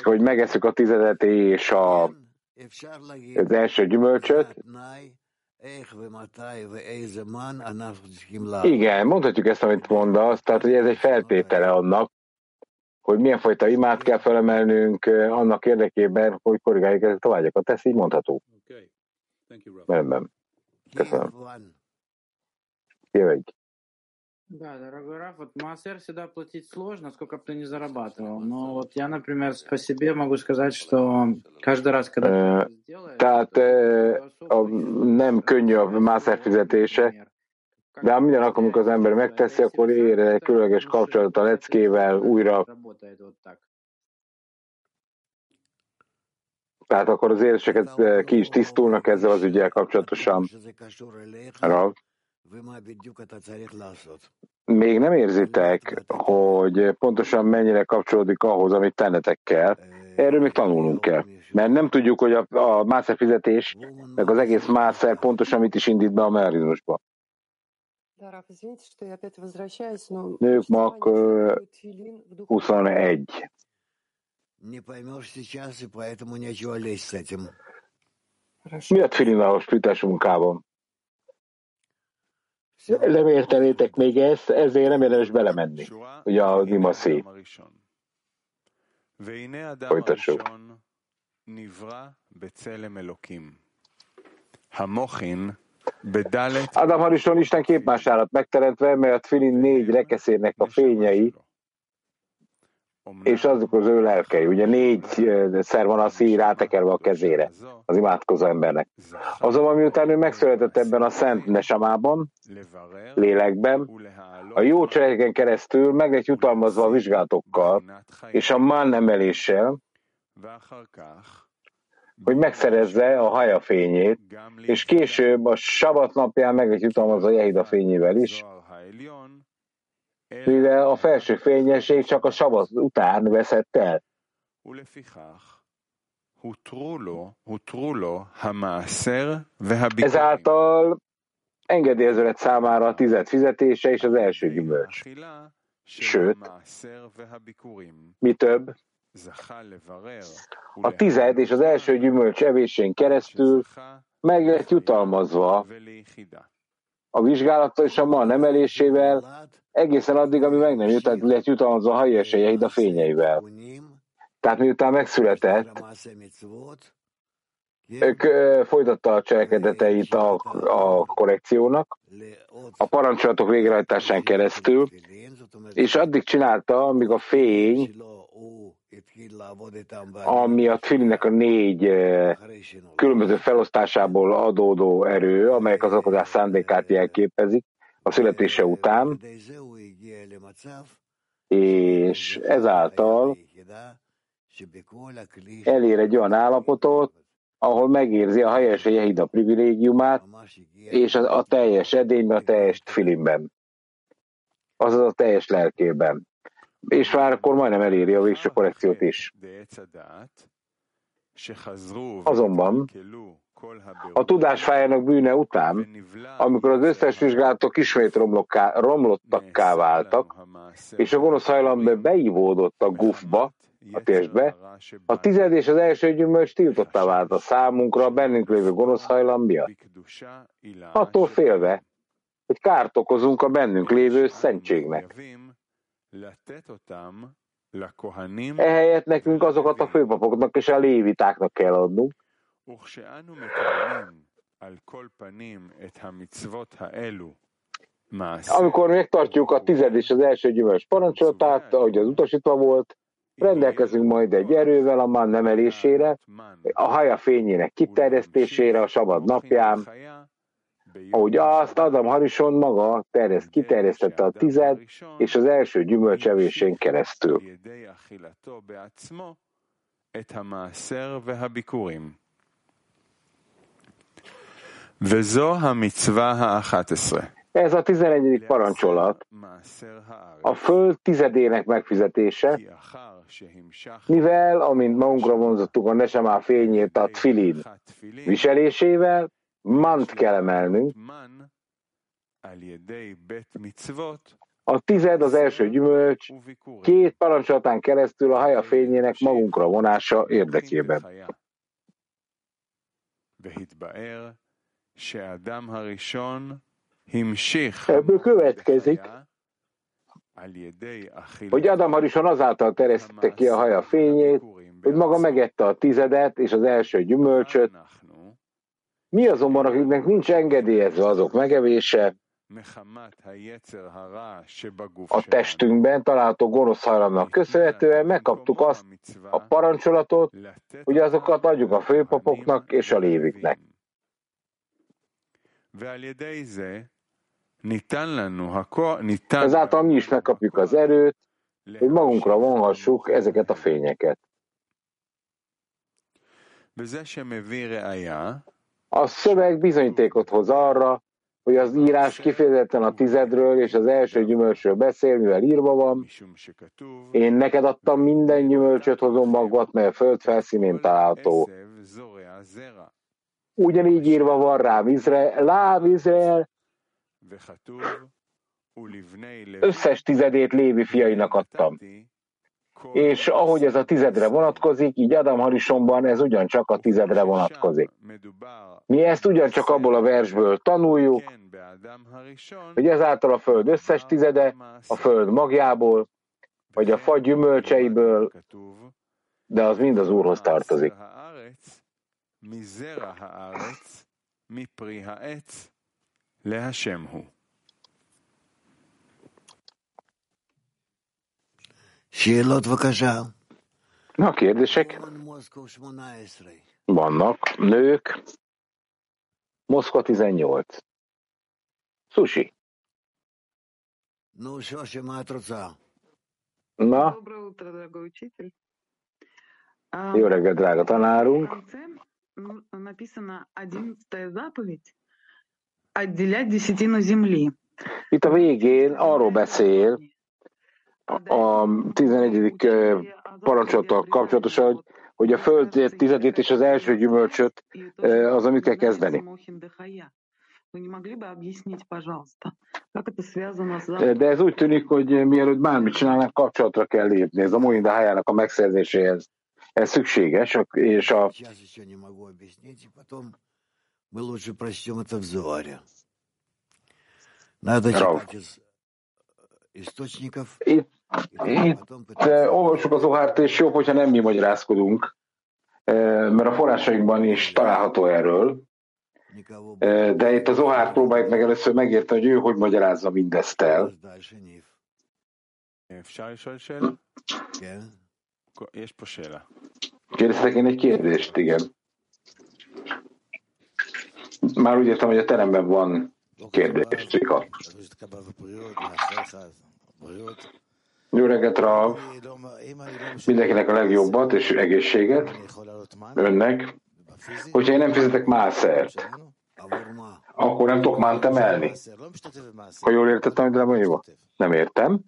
hogy megesszük a tizedet és a, az első gyümölcsöt. Igen, mondhatjuk ezt, amit mondasz, tehát hogy ez egy feltétele annak, hogy milyen fajta imát kell felemelnünk annak érdekében, hogy korrigáljuk ezeket a vágyakat. Ez így mondható. Rendben. Köszönöm. Jöjj. Да, дорогой Раф, вот Массер всегда платить сложно, сколько бы ты ни зарабатывал. Но вот я, например, по себе могу сказать, что каждый раз, когда ты это сделаешь... Tehát nem könnyű a Master fizetése, de minden alkalom, amikor az ember megteszi, akkor ér egy különleges kapcsolatot a leckével újra. Tehát akkor az érzéseket ki is tisztulnak ezzel az ügyel kapcsolatosan. Rav. Még nem érzitek, hogy pontosan mennyire kapcsolódik ahhoz, amit tennetek kell. Erről még tanulnunk kell. Mert nem tudjuk, hogy a, a mászer fizetés, meg az egész mászer pontosan mit is indít be a mechanizmusba. Nők mag 21. Mi a tfilinálos fűtés munkában? Nem értenétek még ezt, ezért nem érdemes belemenni. Ugye a Nimaszi. Folytassuk. Adam Harison Isten képmásárat megteremtve, mert a Tfilin négy rekeszének a fényei, és azok az ő lelkei. Ugye négy szer van a szír rátekerve a kezére az imádkozó embernek. Azonban miután ő megszületett ebben a szent nesamában, lélekben, a jó cseleken keresztül meg lett jutalmazva a vizsgálatokkal és a man emeléssel, hogy megszerezze a haja fényét, és később a sabat napján meg lett jutalmazva a Jehida fényével is, mivel a felső fényesség csak a sabat után veszett el. Ezáltal engedélyező lett számára a tized fizetése és az első gyümölcs. Sőt, mi több, a tized és az első gyümölcs evésén keresztül meg lett jutalmazva a vizsgálattal és a man emelésével, egészen addig, ami meg nem jutott, lett jutalmazva a hajésejeit a fényeivel. Tehát miután megszületett, folytatta a cselekedeteit a, a korrekciónak, a parancsolatok végrehajtásán keresztül, és addig csinálta, amíg a fény, ami a Tfilinnek a négy különböző felosztásából adódó erő, amelyek az alkozás szándékát jelképezik a születése után, és ezáltal elér egy olyan állapotot, ahol megérzi a helyes Jehida privilégiumát, és a, teljes edényben, a teljes filimben. Azaz a teljes lelkében. És már akkor majdnem eléri a végső korrekciót is. Azonban a tudásfájának bűne után, amikor az összes vizsgálatok ismét romlottakká váltak, és a gonosz hajlam beívódott a gufba, a testbe, a tized és az első gyümölcs tiltottá vált a számunkra a bennünk lévő gonosz hajlam miatt. Attól félve, hogy kárt okozunk a bennünk lévő szentségnek. Ehelyett nekünk azokat a főpapoknak és a lévitáknak kell adnunk, amikor megtartjuk a tized és az első gyümölcs parancsolatát, ahogy az utasítva volt, rendelkezünk majd egy erővel a man emelésére, a haja fényének kiterjesztésére a sabad napján, ahogy azt Adam Harison maga terjeszt, kiterjesztette a tized és az első gyümölcsevésén keresztül. Ez a 11. parancsolat, a föld tizedének megfizetése, mivel, amint magunkra vonzottuk a Nesemá fényét a tfilin viselésével, mant kell emelnünk, a tized az első gyümölcs, két parancsolatán keresztül a haja fényének magunkra vonása érdekében. Ebből következik, hogy Adam Harison azáltal teresztette ki a haja fényét, hogy maga megette a tizedet és az első gyümölcsöt. Mi azonban, akiknek nincs engedélyezve azok megevése, a testünkben található gonosz hajlamnak köszönhetően megkaptuk azt a parancsolatot, hogy azokat adjuk a főpapoknak és a léviknek. Ezáltal mi is megkapjuk az erőt, hogy magunkra vonhassuk ezeket a fényeket. A szöveg bizonyítékot hoz arra, hogy az írás kifejezetten a tizedről és az első gyümölcsről beszél, mivel írva van. Én neked adtam minden gyümölcsöt hozom magat, mely a föld felszínén található. Ugyanígy írva van rám Izrael, láb Izrael, összes tizedét Lévi fiainak adtam És ahogy ez a tizedre vonatkozik, így Adam Harisonban ez ugyancsak a tizedre vonatkozik. Mi ezt ugyancsak abból a versből tanuljuk, hogy ezáltal a föld összes tizede, a föld magjából, vagy a fagy gyümölcseiből, de az mind az Úrhoz tartozik. להשם הוא. Na, kérdések? Vannak nők. Moszkva 18. Sushi. Na? Jó reggelt, drága tanárunk. Itt a végén arról beszél, a 11. ö, parancsolattal kapcsolatosan, hogy, hogy a föld tizedét és az első gyümölcsöt ö, az, amit kell kezdeni. Вы не могли бы объяснить, пожалуйста, как это связано с De ez úgy tűnik, hogy mielőtt bármit csinálnak, kapcsolatra kell lépni. Ez a Moinda helyának a megszerzéséhez. Ez szükséges, és a, Сейчас еще не могу объяснить, и потом мы лучше прочтем это в Зоаре. Надо Рав. читать из э, источников. itt, itt olvassuk az ohárt, és jobb, hogyha nem mi magyarázkodunk. mert a forrásainkban is található erről, de itt az Ohár próbáljuk meg először megérteni, hogy ő hogy magyarázza mindezt el. Kérdeztek én egy kérdést, igen. Már úgy értem, hogy a teremben van kérdés, Csika. Jó reggelt, Rav! Mindenkinek a legjobbat és egészséget önnek. Hogyha én nem fizetek mászert, akkor nem tudok mánt emelni. Ha jól értettem, hogy lebonyolva? Nem értem.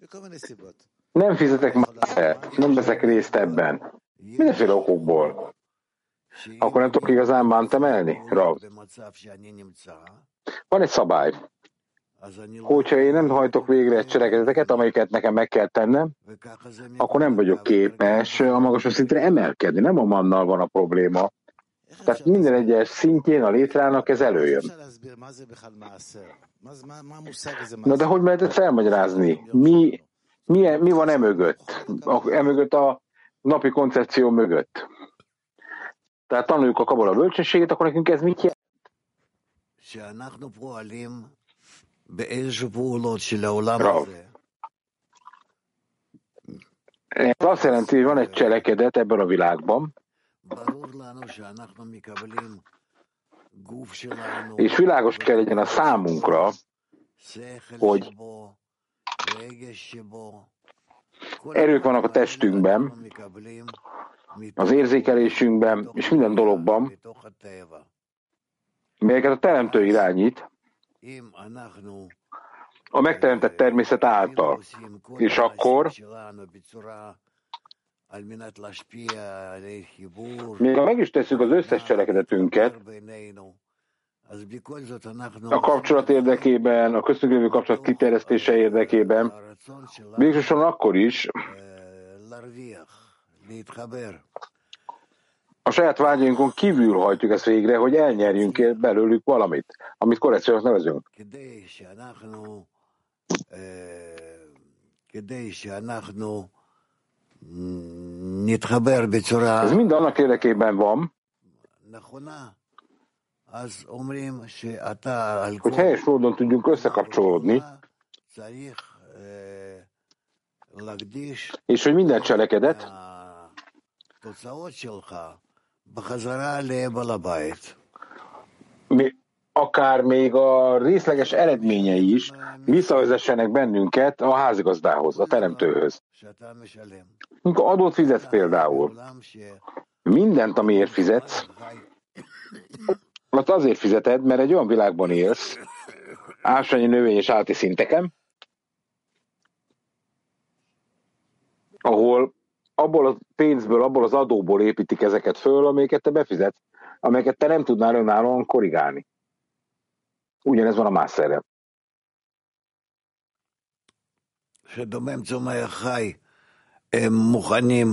Nem fizetek mászert, nem veszek részt ebben. Mindenféle okokból. Akkor nem tudok igazán mánt emelni? Rav. Van egy szabály. Hogyha én nem hajtok végre egy cselekedeteket, amelyiket nekem meg kell tennem, akkor nem vagyok képes a magasabb szintre emelkedni. Nem a mannal van a probléma. Tehát minden egyes szintjén a létrának ez előjön. Na de hogy lehet ezt elmagyarázni? Mi, mi, mi van emögött? Emögött a napi koncepció mögött. Tehát tanuljuk a kabola bölcsességét, akkor nekünk ez mit? Rav. Ez azt jelenti, hogy van egy cselekedet ebben a világban, és világos kell legyen a számunkra, hogy erők vannak a testünkben, az érzékelésünkben és minden dologban, melyeket a Teremtő irányít, a megteremtett természet által. És akkor még ha meg is tesszük az összes cselekedetünket, a kapcsolat érdekében, a köztünk lévő kapcsolat kiterjesztése érdekében, végsősorban akkor is a saját vágyainkon kívül hajtjuk ezt végre, hogy elnyerjünk belőlük valamit, amit korrekciónak nevezünk. Ez mind annak érdekében van, hogy helyes módon tudjunk összekapcsolódni, és hogy minden cselekedet akár még a részleges eredményei is visszavezessenek bennünket a házigazdához, a teremtőhöz. Amikor adót fizetsz például, mindent, amiért fizetsz, azt azért fizeted, mert egy olyan világban élsz, ásványi növény és állati szinteken, ahol abból a pénzből, abból az adóból építik ezeket föl, amiket te befizetsz, amelyeket te nem tudnál önállóan korrigálni. Ugyanez van a mászerrel. שדומם צומח חי, הם מוכנים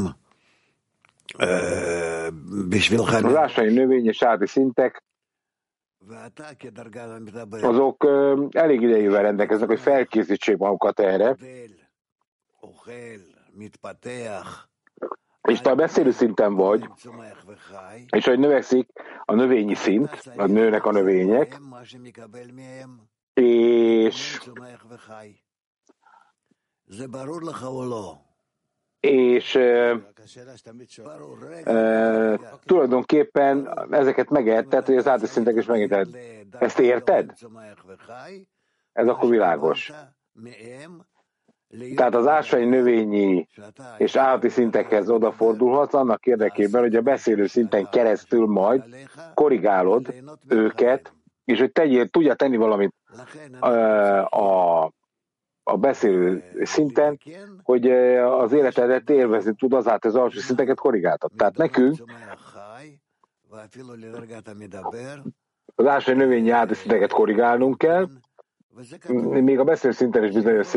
בשבילך... Az ásványi növény és állati szintek azok elég idejével rendelkeznek, hogy felkészítsék magukat erre, és te a beszélő szinten vagy, és hogy növekszik a növényi szint, a nőnek a növények, és és e, e, tulajdonképpen ezeket megérted, hogy az általános szintek is megérted. Ezt érted? Ez akkor világos. Tehát az ásványi növényi és állati szintekhez odafordulhatsz annak érdekében, hogy a beszélő szinten keresztül majd korrigálod őket, és hogy tegyél, tudja tenni valamit a, a beszélő szinten, hogy az életedet élvezni tud azáltal az alsó szinteket korrigáltat. Tehát nekünk az ásványi növényi állati szinteket korrigálnunk kell, még a szinten is bizonyos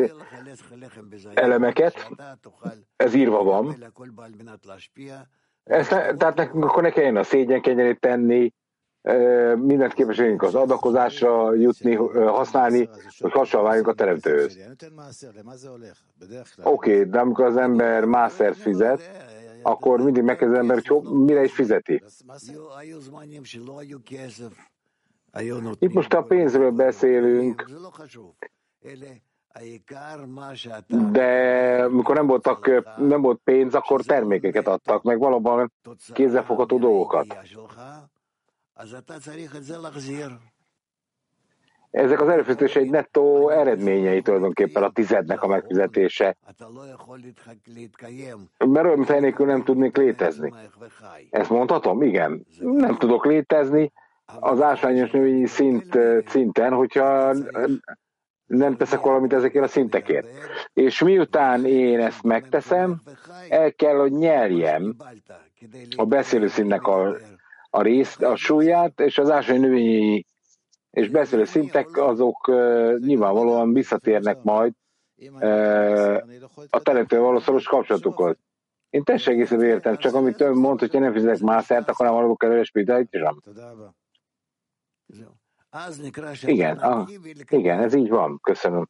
elemeket, ez írva van. Ezt ne, tehát nekünk akkor ne kelljen a szégyenkenyerét tenni, mindent képességünk az adakozásra jutni, használni, hogy hasonló a teremtőhöz. Oké, okay, de amikor az ember mászert fizet, akkor mindig megkezd az ember, hogy mire is fizeti. Itt most a pénzről beszélünk, de mikor nem, voltak, nem volt pénz, akkor termékeket adtak, meg valóban kézzelfogható dolgokat. Ezek az erőfeszítések egy nettó eredményei tulajdonképpen a tizednek a megfizetése. Mert olyan, mint nélkül nem tudnék létezni. Ezt mondhatom? Igen. Nem tudok létezni az ásványos növényi szint, szinten, hogyha nem teszek valamit ezekért a szintekért. És miután én ezt megteszem, el kell, hogy nyerjem a beszélőszínnek a, a részt, a súlyát, és az ásványi növényi és beszélő szintek azok uh, nyilvánvalóan visszatérnek majd uh, a teremtő való kapcsolatukhoz. Én teljesen egészen értem, csak amit ön mond, hogyha nem fizetek más szert, akkor nem maradok előre spiritualitásam. Igen, a, igen, ez így van. Köszönöm.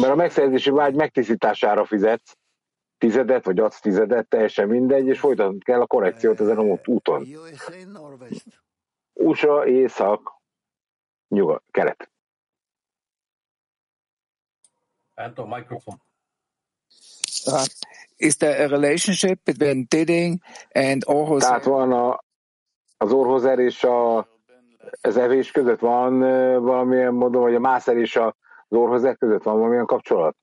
Mert a megszerzési vágy megtisztítására fizetsz, tizedet, vagy adsz tizedet, teljesen mindegy, és folytatnod kell a korrekciót ezen a úton. USA, észak, nyugat, kelet. Anton, microphone. Is there a relationship between Diding and Orhozer? Tehát van a, az Orhozer és a, az evés között van valamilyen módon, vagy a Mászer és az Orhozer között van valamilyen kapcsolat?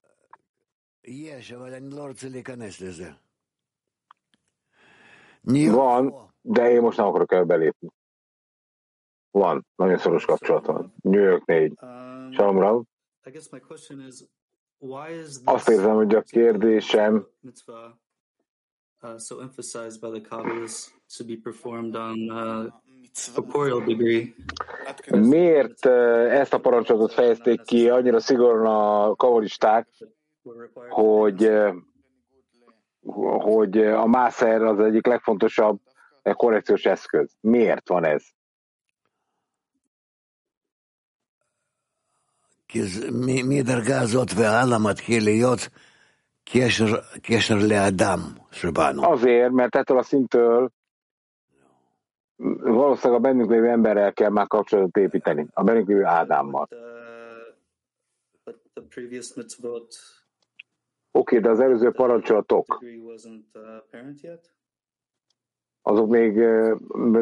Van, de én most nem akarok el belépni. Van, nagyon szoros kapcsolat van. New York 4. Shalom Rav. Azt érzem, hogy a kérdésem uh, so emphasized by the Kabbalists to be performed on uh, corporeal degree. Miért ezt a parancsolatot fejezték ki annyira szigorúan a kavalisták, hogy, hogy a mászer az egyik legfontosabb korrekciós eszköz. Miért van ez? מדרגה הזאת והלאה מתחיל להיות קשר, קשר לאדם שבנו. Azért, mert ettől a szintől valószínűleg a bennünk lévő emberrel kell már kapcsolatot építeni, a bennünk lévő Ádámmal. Oké, okay, de az előző parancsolatok, azok még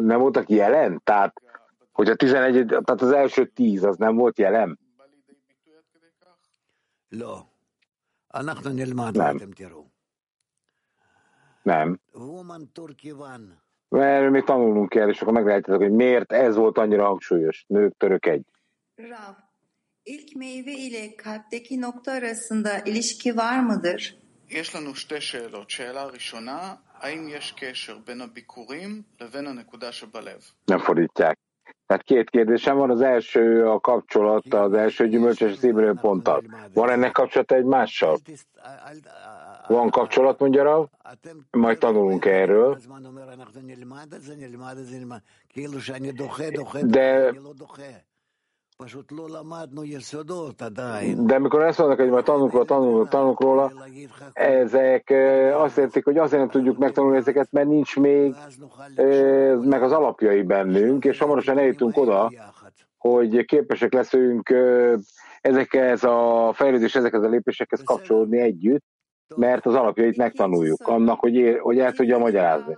nem voltak jelen? Tehát, hogy a 11, tehát az első 10 az nem volt jelen? Nem. Nem. Mert még tanulnunk kell, és akkor meglátjátok, hogy miért ez volt annyira hangsúlyos. Nők, török egy. Rav, ilk meyve ile kalpteki nokta arasında ilişki var mıdır? יש לנו שתי שאלות. שאלה ראשונה, האם יש קשר בין הביקורים לבין הנקודה שבלב? Nem fordítják. Tehát két kérdésem van. Az első a kapcsolat, az első gyümölcsös szívről ponttal. Van ennek kapcsolata egymással? Van kapcsolat, mondja Rav? Majd tanulunk erről. De de amikor ezt mondnak, hogy majd tanulunk róla, tanulunk, tanulunk róla, ezek azt jelentik, hogy azért nem tudjuk megtanulni ezeket, mert nincs még meg az alapjai bennünk, és hamarosan eljutunk oda, hogy képesek leszünk ezekhez a fejlődés, ezekhez a lépésekhez kapcsolódni együtt, mert az alapjait megtanuljuk, annak, hogy, ér, hogy el tudja magyarázni.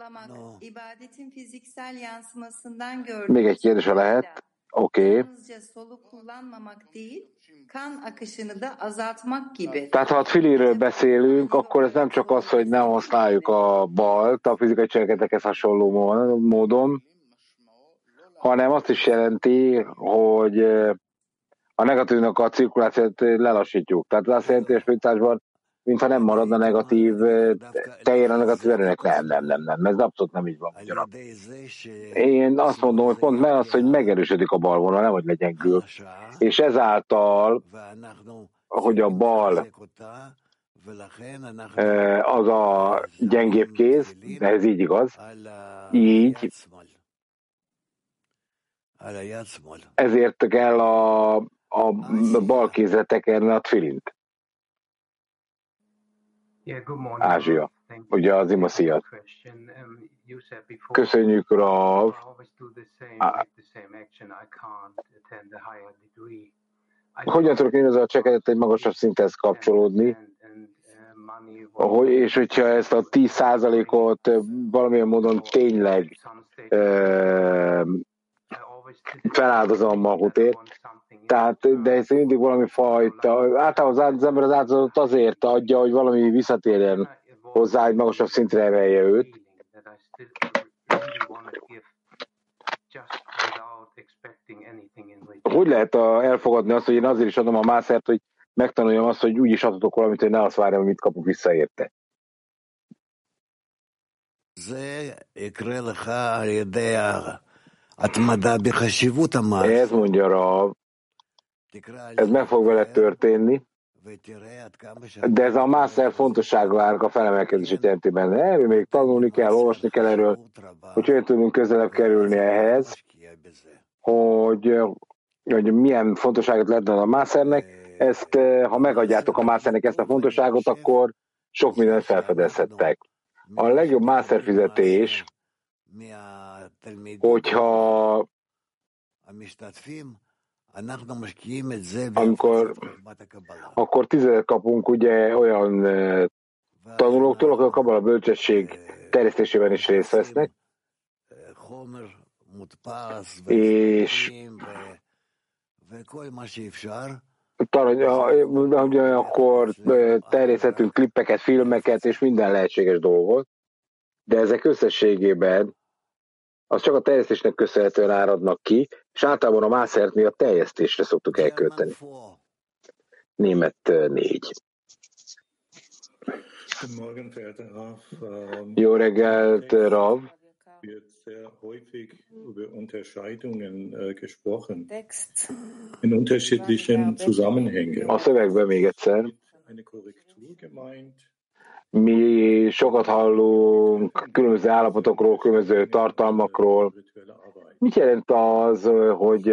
Még egy kérdés, ha lehet. Oké. Okay. Tehát ha a filiről beszélünk, akkor ez nem csak az, hogy nem használjuk a balt a fizikai cselekedekhez hasonló módon, hanem azt is jelenti, hogy a negatívnak a cirkulációt lelassítjuk. Tehát az azt jelenti, hogy a mintha nem maradna negatív, teljesen negatív erőnek. Nem, nem, nem, nem, ez abszolút nem így van magyarul. Én azt mondom, hogy pont mert az, hogy megerősödik a bal vonal, nem hogy legyengül. És ezáltal, hogy a bal az a gyengébb kéz, ez így igaz, így ezért kell a, a bal kézre tekerni a tfilint. Ázsia. Ugye az Imaszia. Köszönjük, Rav. Hogyan tudok én ezzel a csekedet egy magasabb szinthez kapcsolódni? Hogy, és hogyha ezt a 10%-ot valamilyen módon tényleg e, feláldozom Mahutért, tehát, de ez mindig valami fajta, általában az ember az áldozatot azért adja, hogy valami visszatérjen hozzá, egy magasabb szintre emelje őt. Hogy lehet a, elfogadni azt, hogy én azért is adom a mászert, hogy megtanuljam azt, hogy úgy is adhatok valamit, hogy ne azt várjam, hogy mit kapok vissza érte. Ez mondja Rav, ez meg fog vele történni, de ez a mászer fontosságának a felemelkedését jelenti benne. Erről még tanulni kell, olvasni kell erről, hogy hogyan tudunk közelebb kerülni ehhez, hogy, hogy milyen fontosságot lehet a mászernek. Ezt, ha megadjátok a mászernek ezt a fontosságot, akkor sok mindent felfedezhettek. A legjobb máster fizetés, hogyha amikor akkor tizedet kapunk ugye olyan tanulóktól, akik a bölcsesség terjesztésében is részt vesznek, és akkor terjeszthetünk klippeket, filmeket és minden lehetséges dolgot, de ezek összességében az csak a terjesztésnek köszönhetően áradnak ki, és általában a mászert mi a terjesztésre szoktuk elkölteni. Német négy. Jó reggelt, Rav! wird sehr häufig über Unterscheidungen äh, gesprochen in unterschiedlichen Zusammenhängen. A szövegben még egyszer. Eine Korrektur gemeint, Mi sokat hallunk különböző állapotokról, különböző tartalmakról. Mit jelent az, hogy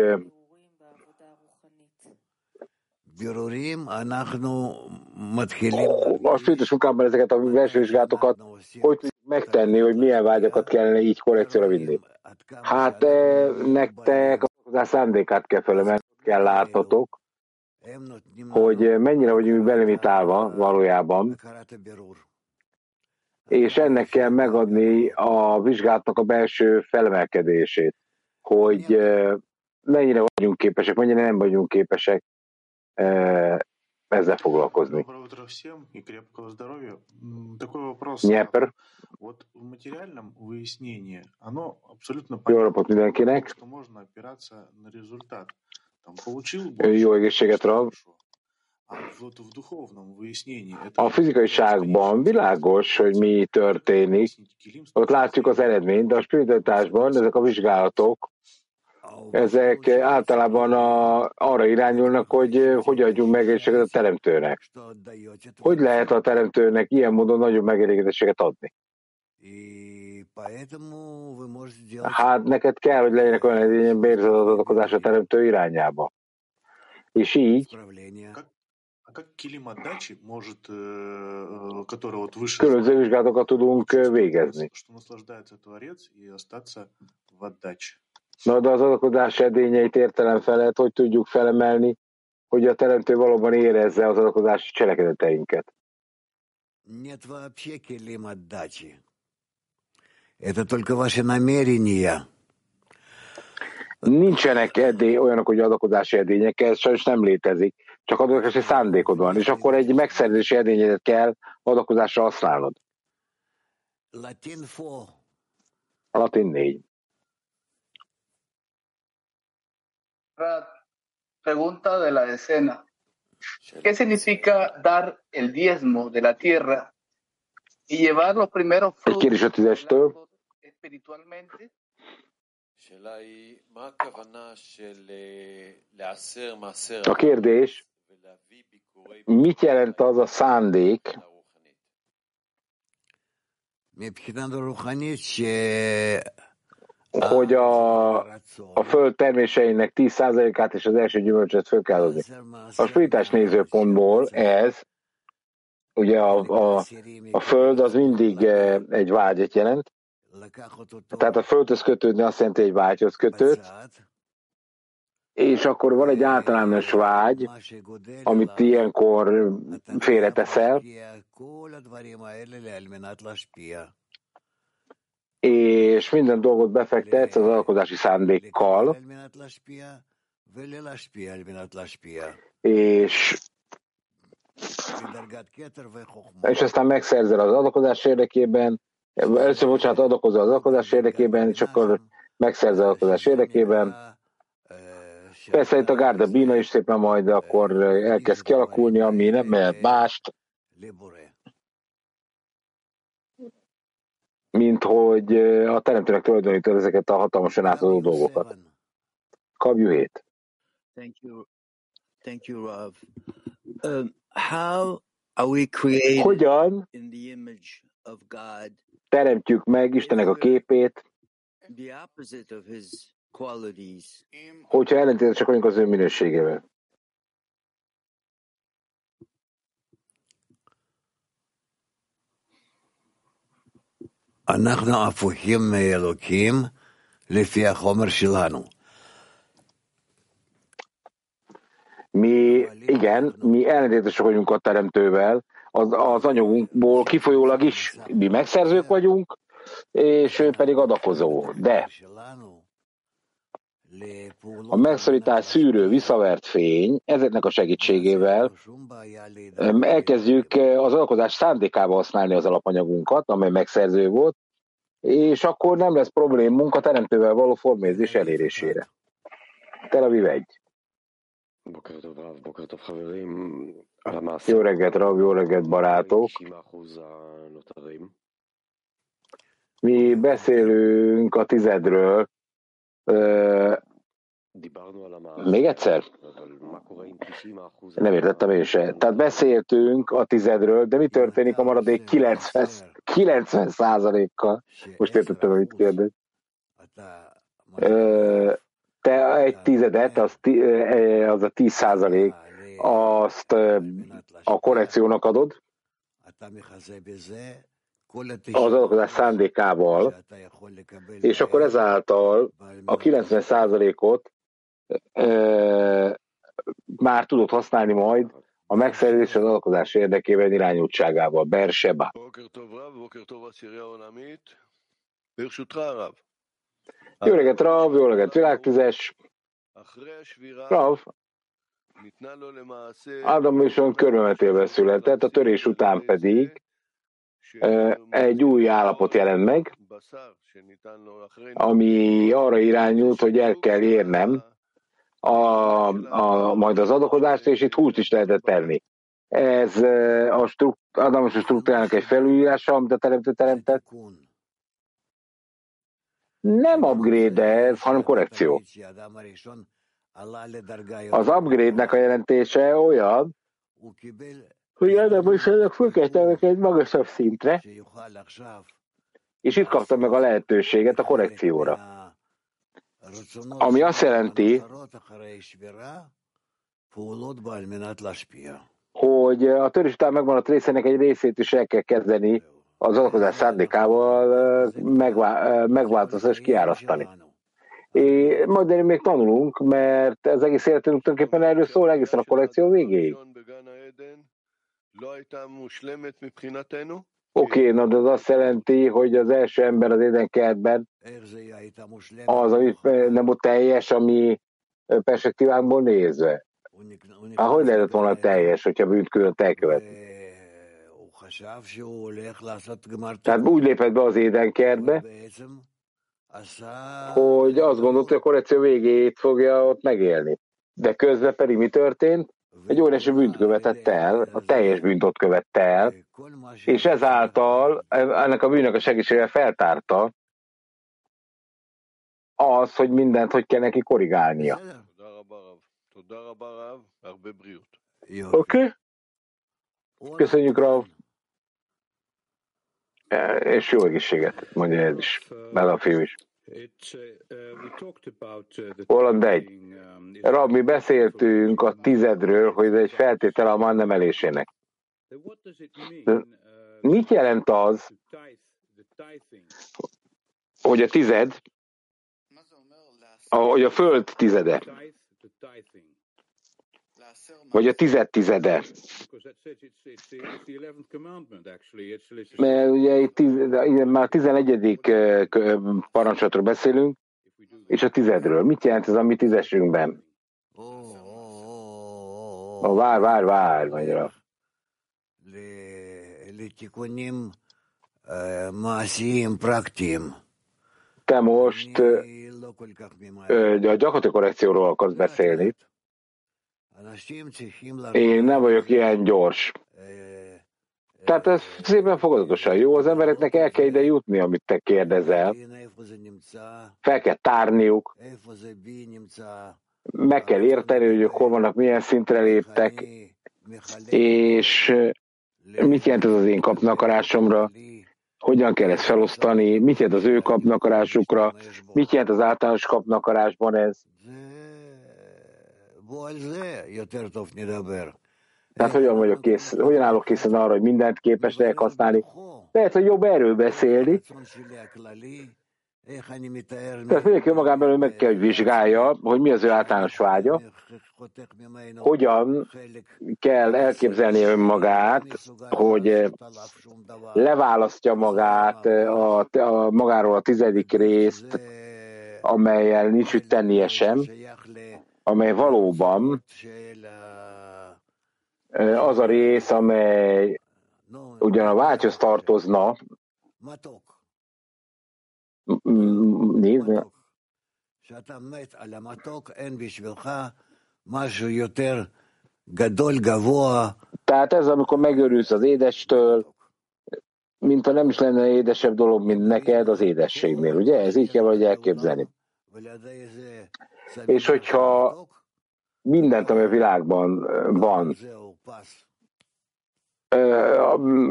a spiritus munkában ezeket a belső vizsgálatokat hogy megtenni, hogy milyen vágyakat kellene így korrekcióra vinni? Hát nektek a szándékát kell felemelni, kell láthatok, hogy mennyire vagyunk belimitálva valójában, és ennek kell megadni a vizsgálatnak a belső felemelkedését, hogy mennyire vagyunk képesek, mennyire nem vagyunk képesek ezzel foglalkozni. Nyeper. Jó napot mindenkinek. Jó egészséget, Rav. A fizikaiságban világos, hogy mi történik, ott látjuk az eredményt, de a spiritualitásban ezek a vizsgálatok, ezek általában a, arra irányulnak, hogy hogy adjunk megélésséget a teremtőnek. Hogy lehet a teremtőnek ilyen módon nagyobb megelégedésséget adni? Hát neked kell, hogy legyenek olyan edényen bérzadatok a teremtő irányába. És így különböző vizsgálatokat tudunk végezni. Na, de az adakozás edényeit értelem felett, hogy tudjuk felemelni, hogy a teremtő valóban érezze az adakozási cselekedeteinket. Нет вообще келим отдачи. Это только ваши намерения. Nincsenek edély, olyanok, hogy adakozási edények, ez sajnos nem létezik. csak adakozási szándékod van, és akkor egy megszerzési edényedet kell adakozásra használnod. Latin 4. A latin négy. Pregunta de la decena. ¿Qué significa dar el diezmo de la tierra y llevar los primeros Egy kérdés a tízestől. espiritualmente? A kérdés, Mit jelent az a szándék, hogy a, a föld terméseinek 10%-át és az első gyümölcsöt föl kell adni. A spritás nézőpontból ez, ugye a, a, a föld az mindig eh, egy vágyat jelent, tehát a földhöz kötődni azt jelenti egy vágyhoz kötőt, és akkor van egy általános vágy, amit ilyenkor félreteszel, és minden dolgot befektetsz az alkotási szándékkal, és és aztán megszerzel az adakozás érdekében, először, bocsánat, adakozol az adakozás érdekében, és akkor megszerzel az adakozás érdekében. Persze itt a Gárda Bína is szépen majd akkor elkezd kialakulni, ami nem mehet mást, mint hogy a teremtőnek tulajdonítod ezeket a hatalmasan átadó dolgokat. Kabjú Thank you. Thank you, Rav. Um, how are we created Hogyan in the image of God, teremtjük meg Istennek a képét, the opposite of his? hogyha ellentétesek vagyunk az ő minőségével? אנחנו הפוכים מאלוקים לפי החומר שלנו. Mi, igen, mi ellentétesek vagyunk a teremtővel, az, az anyagunkból kifolyólag is mi megszerzők vagyunk, és ő pedig adakozó. De a megszorítás szűrő, visszavert fény, ezeknek a segítségével elkezdjük az alkozás szándékába használni az alapanyagunkat, amely megszerző volt, és akkor nem lesz problémunk a teremtővel való formézés elérésére. Tel Aviv 1. Jó reggelt, Rav, jó reggelt, barátok! Mi beszélünk a tizedről. Még egyszer? Nem értettem én se. Tehát beszéltünk a tizedről, de mi történik a maradék 90, 90 százalékkal? Most értettem, amit kérdez. Te egy tizedet, az, az a 10 százalék, azt a korrekciónak adod, az alakozás szándékával, és akkor ezáltal a 90 százalékot már tudod használni majd a megszerzés az alakozás érdekében irányultságával. Berseba. Jó reggelt, Rav, jó reggelt, világtizes. Rav, Ádám olyan körbemetélve született, a törés után pedig egy új állapot jelent meg, ami arra irányult, hogy el kell érnem a, a, majd az adakozást, és itt húst is lehetett tenni. Ez a strukt, Adamos struktúrának egy felújítása, amit a teremtő teremtett. Nem upgrade ez, hanem korrekció. Az upgrade-nek a jelentése olyan, hogy Ádám is ennek fölkeltenek egy magasabb szintre, és itt kaptam meg a lehetőséget a korrekcióra. Ami azt jelenti, hogy a törés után megvan a részének egy részét is el kell kezdeni az adakozás szándékával megvá- megváltoztatni és kiárasztani. É, majd még tanulunk, mert az egész életünk tulajdonképpen erről szól egészen a kollekció végéig. Oké, okay, na de az azt jelenti, hogy az első ember az édenkertben az, ami nem volt teljes, ami perspektívánkból nézve. Hát hogy lehetett volna teljes, hogyha bűnt külön elkövetni? Tehát úgy lépett be az édenkertbe, hogy azt gondolta, hogy a korrekció végét fogja ott megélni. De közben pedig mi történt? Egy óriási bűnt követett el, a teljes bűnt ott követte el, és ezáltal ennek a bűnök a segítségével feltárta az, hogy mindent hogy kell neki korrigálnia. Oké? Okay? Köszönjük, Rav! És jó egészséget, mondja ez is, bele a fiú is. Holland egy. Rab, mi beszéltünk a tizedről, hogy ez egy feltétel a man emelésének. Mit jelent az, hogy a tized, hogy a föld tizede, vagy a tized tizede. Mert ugye itt tiz, már tizenegyedik parancsolatról beszélünk, és a tizedről. Mit jelent ez a mi tízesünkben? A vár, vár, vár, magyarul. Te most a gyakorlati korrekcióról akarsz beszélni itt. Én nem vagyok ilyen gyors. Tehát ez szépen fogadatosan jó. Az embereknek el kell ide jutni, amit te kérdezel. Fel kell tárniuk. Meg kell érteni, hogy ők hol vannak, milyen szintre léptek, és mit jelent ez az én kapnakarásomra, hogyan kell ezt felosztani, mit jelent az ő kapnakarásukra, mit jelent az általános kapnakarásban ez. Tehát hogyan vagyok kész, hogyan állok készen arra, hogy mindent képes lehet használni. Lehet, hogy jobb erről beszélni. Tehát mindenki magán belül meg kell, hogy vizsgálja, hogy mi az ő általános vágya, hogyan kell elképzelni önmagát, hogy leválasztja magát a, a, magáról a tizedik részt, amelyel nincs mit tennie sem, amely valóban az a rész, amely ugyan a vágyhoz tartozna, nézni. Tehát ez, amikor megörülsz az édestől, mint ha nem is lenne édesebb dolog, mint neked az édességnél, ugye? Ez így kell valahogy elképzelni. És hogyha mindent, ami a világban van,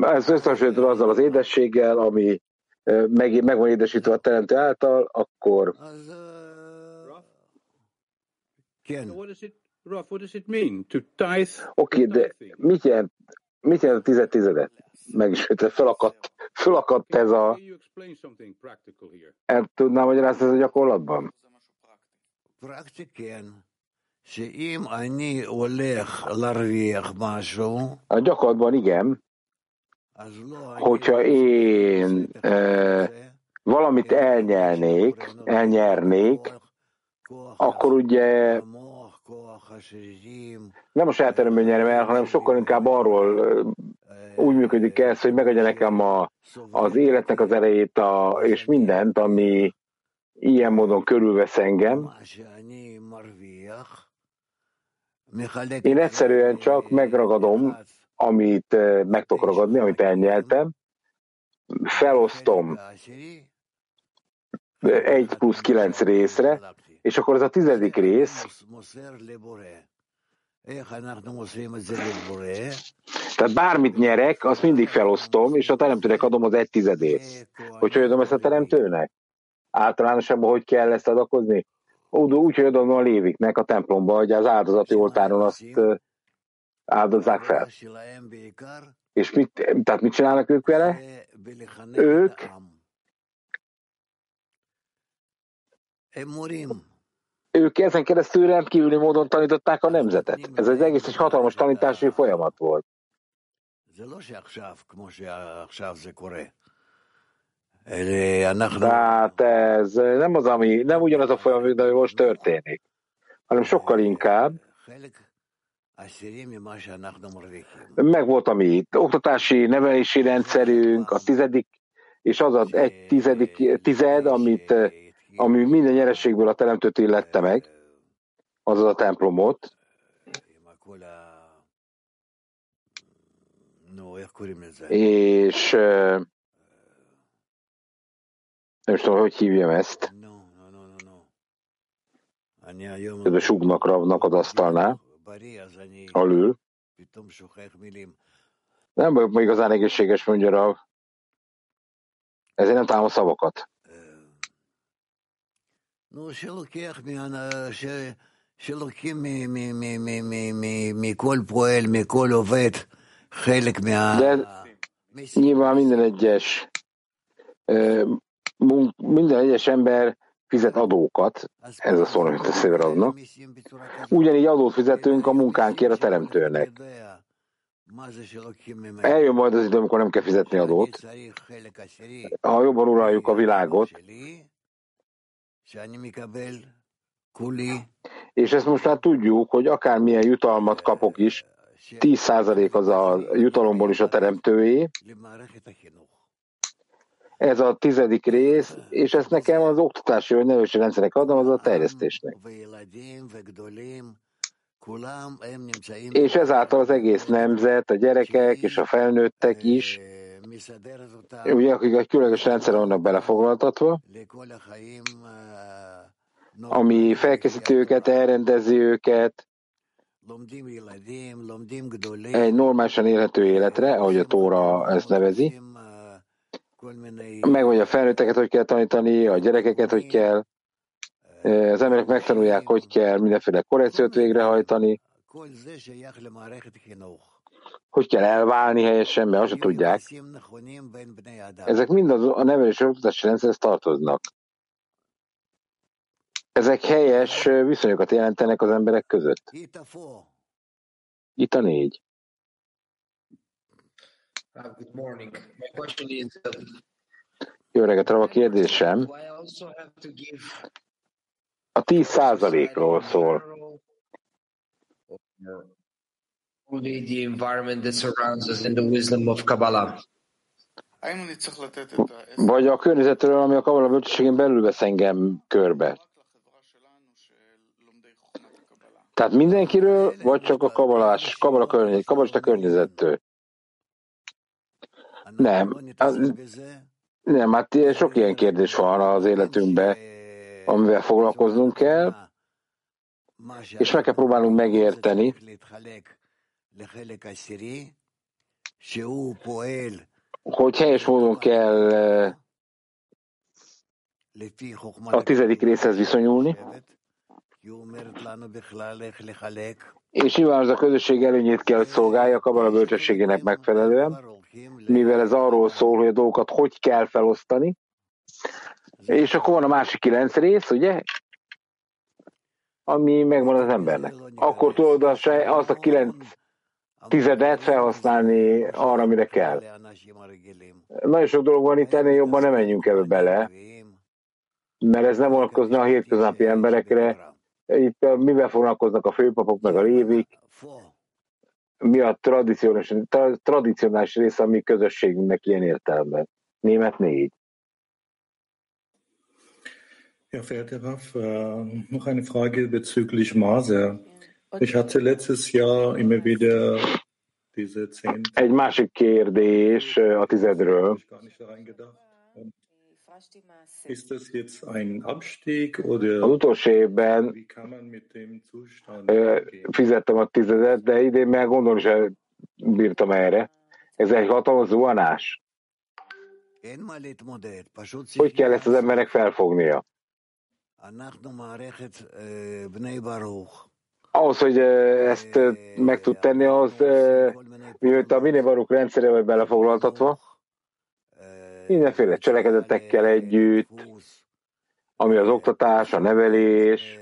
ez összehasonlítod azzal az édességgel, ami meg, meg van édesítve a teremtő által, akkor Oké, okay, de mit jelent, mit jelent a tized tizedet? Megismétel, felakadt, felakadt ez a... El tudnám magyarázni ez a gyakorlatban? A gyakorlatban igen, hogyha én e, valamit elnyelnék, elnyernék, akkor ugye nem a saját erőmű nyerem el, hanem sokkal inkább arról úgy működik ez, hogy megadja nekem a, az életnek az erejét a, és mindent, ami ilyen módon körülvesz engem. Én egyszerűen csak megragadom amit meg tudok ragadni, amit elnyeltem, felosztom egy plusz kilenc részre, és akkor ez a tizedik rész, tehát bármit nyerek, azt mindig felosztom, és a teremtőnek adom az egy tizedét. Hogy hogy adom ezt a teremtőnek? Általánosabban hogy kell ezt adakozni? Úgy, hogy adom a léviknek a templomba, hogy az áldozati oltáron azt áldozzák fel. És mit, tehát mit csinálnak ők vele? Ők ők ezen keresztül rendkívüli módon tanították a nemzetet. Ez egy egész egy hatalmas tanítási folyamat volt. Tehát ez nem az, ami, nem ugyanaz a folyamat, ami most történik, hanem sokkal inkább. Meg volt a mi oktatási, nevelési rendszerünk, a tizedik, és az az egy tizedik, tized, amit, ami minden nyerességből a teremtőt illette meg, az a templomot. És nem is tudom, hogy hívjam ezt. Kedves sugnak, ravnak az asztalnál alül. Nem vagyok ma igazán egészséges, mondja Rav. Ezért nem találom a szavakat. נו, שלוקח שלוקים מכל פועל, מכל עובד, De nyilván minden egyes minden egyes ember fizet adókat, ez a szó, amit a Szeveravnak. Ugyanígy adót fizetünk a munkánkért a teremtőnek. Eljön majd az idő, amikor nem kell fizetni adót. Ha jobban uraljuk a világot, és ezt most már tudjuk, hogy akármilyen jutalmat kapok is, 10% az a jutalomból is a teremtőé. Ez a tizedik rész, és ezt nekem az oktatási vagy nevelési rendszerek adom, az a terjesztésnek. És ezáltal az egész nemzet, a gyerekek és a felnőttek is, ugye, akik egy különleges rendszer vannak belefoglaltatva, ami felkészíti őket, elrendezi őket egy normálisan élhető életre, ahogy a Tóra ezt nevezi. Meg hogy a felnőtteket hogy kell tanítani, a gyerekeket hogy kell, az emberek megtanulják, hogy kell mindenféle korrekciót végrehajtani, hogy kell elválni helyesen, mert azt tudják. Ezek mind a nevelési oktatási rendszerhez tartoznak. Ezek helyes viszonyokat jelentenek az emberek között. Itt a négy. Good morning. My question is, Jó reggelt, a kérdésem. A 10 százalékról szól. Only the environment that surrounds us and the wisdom of Kabbalah. Vagy a környezetről, ami a Kabbalah bölcsességén belül vesz engem körbe. Tehát mindenkiről, vagy csak a kabalás, kabala környezet, kabalista környezettől? Nem. Az, nem, hát sok ilyen kérdés van az életünkben, amivel foglalkoznunk kell, és meg kell próbálnunk megérteni, hogy helyes módon kell a tizedik részhez viszonyulni, és nyilván az a közösség előnyét kell, hogy szolgálja a bölcsességének megfelelően, mivel ez arról szól, hogy a dolgokat hogy kell felosztani, és akkor van a másik kilenc rész, ugye, ami megvan az embernek. Akkor tudod azt a kilenc tizedet felhasználni arra, amire kell. Nagyon sok dolog van itt, ennél jobban nem menjünk ebbe bele, mert ez nem vonatkozna a hétköznapi emberekre. Itt mivel foglalkoznak a főpapok, meg a lévik, mi a tradicionális, tradicionális része a mi közösségünknek ilyen értelemben. Német négy. Ja, verehrter Raff, äh, noch eine Frage bezüglich Maser. Ich hatte letztes Jahr immer wieder diese zehn... Egy másik kérdés a tizedről. Ist das jetzt ein Abstieg oder az utolsó évben fizettem a tizedet, de idén meg gondolni sem bírtam erre. Ez egy hatalmas zuhanás. Hogy kell ezt az embernek felfognia? Ahhoz, hogy ezt meg tud tenni, az mivel a Baruk rendszerével belefoglaltatva, mindenféle cselekedetekkel együtt, ami az oktatás, a nevelés,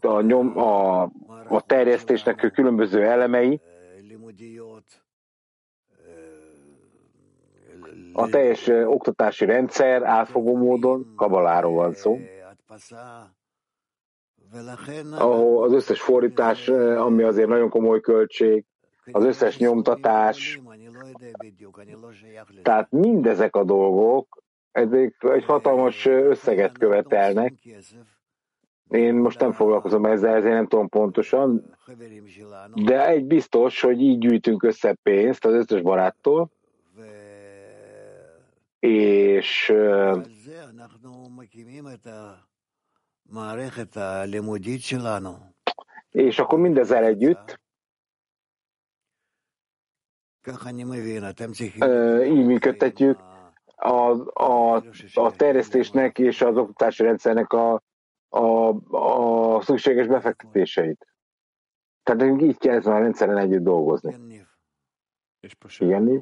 a, nyom, a, a terjesztésnek különböző elemei, a teljes oktatási rendszer átfogó módon, kabaláról van szó, ahol az összes fordítás, ami azért nagyon komoly költség, az összes nyomtatás, tehát mindezek a dolgok ezek egy hatalmas összeget követelnek. Én most nem foglalkozom ezzel, ezért nem tudom pontosan, de egy biztos, hogy így gyűjtünk össze pénzt az összes baráttól, és és akkor mindezzel együtt így működtetjük a, a, a terjesztésnek és az oktatási rendszernek a, a, a szükséges befektetéseit. Tehát nekünk így kell ezen a rendszeren együtt dolgozni. Igen, Niv?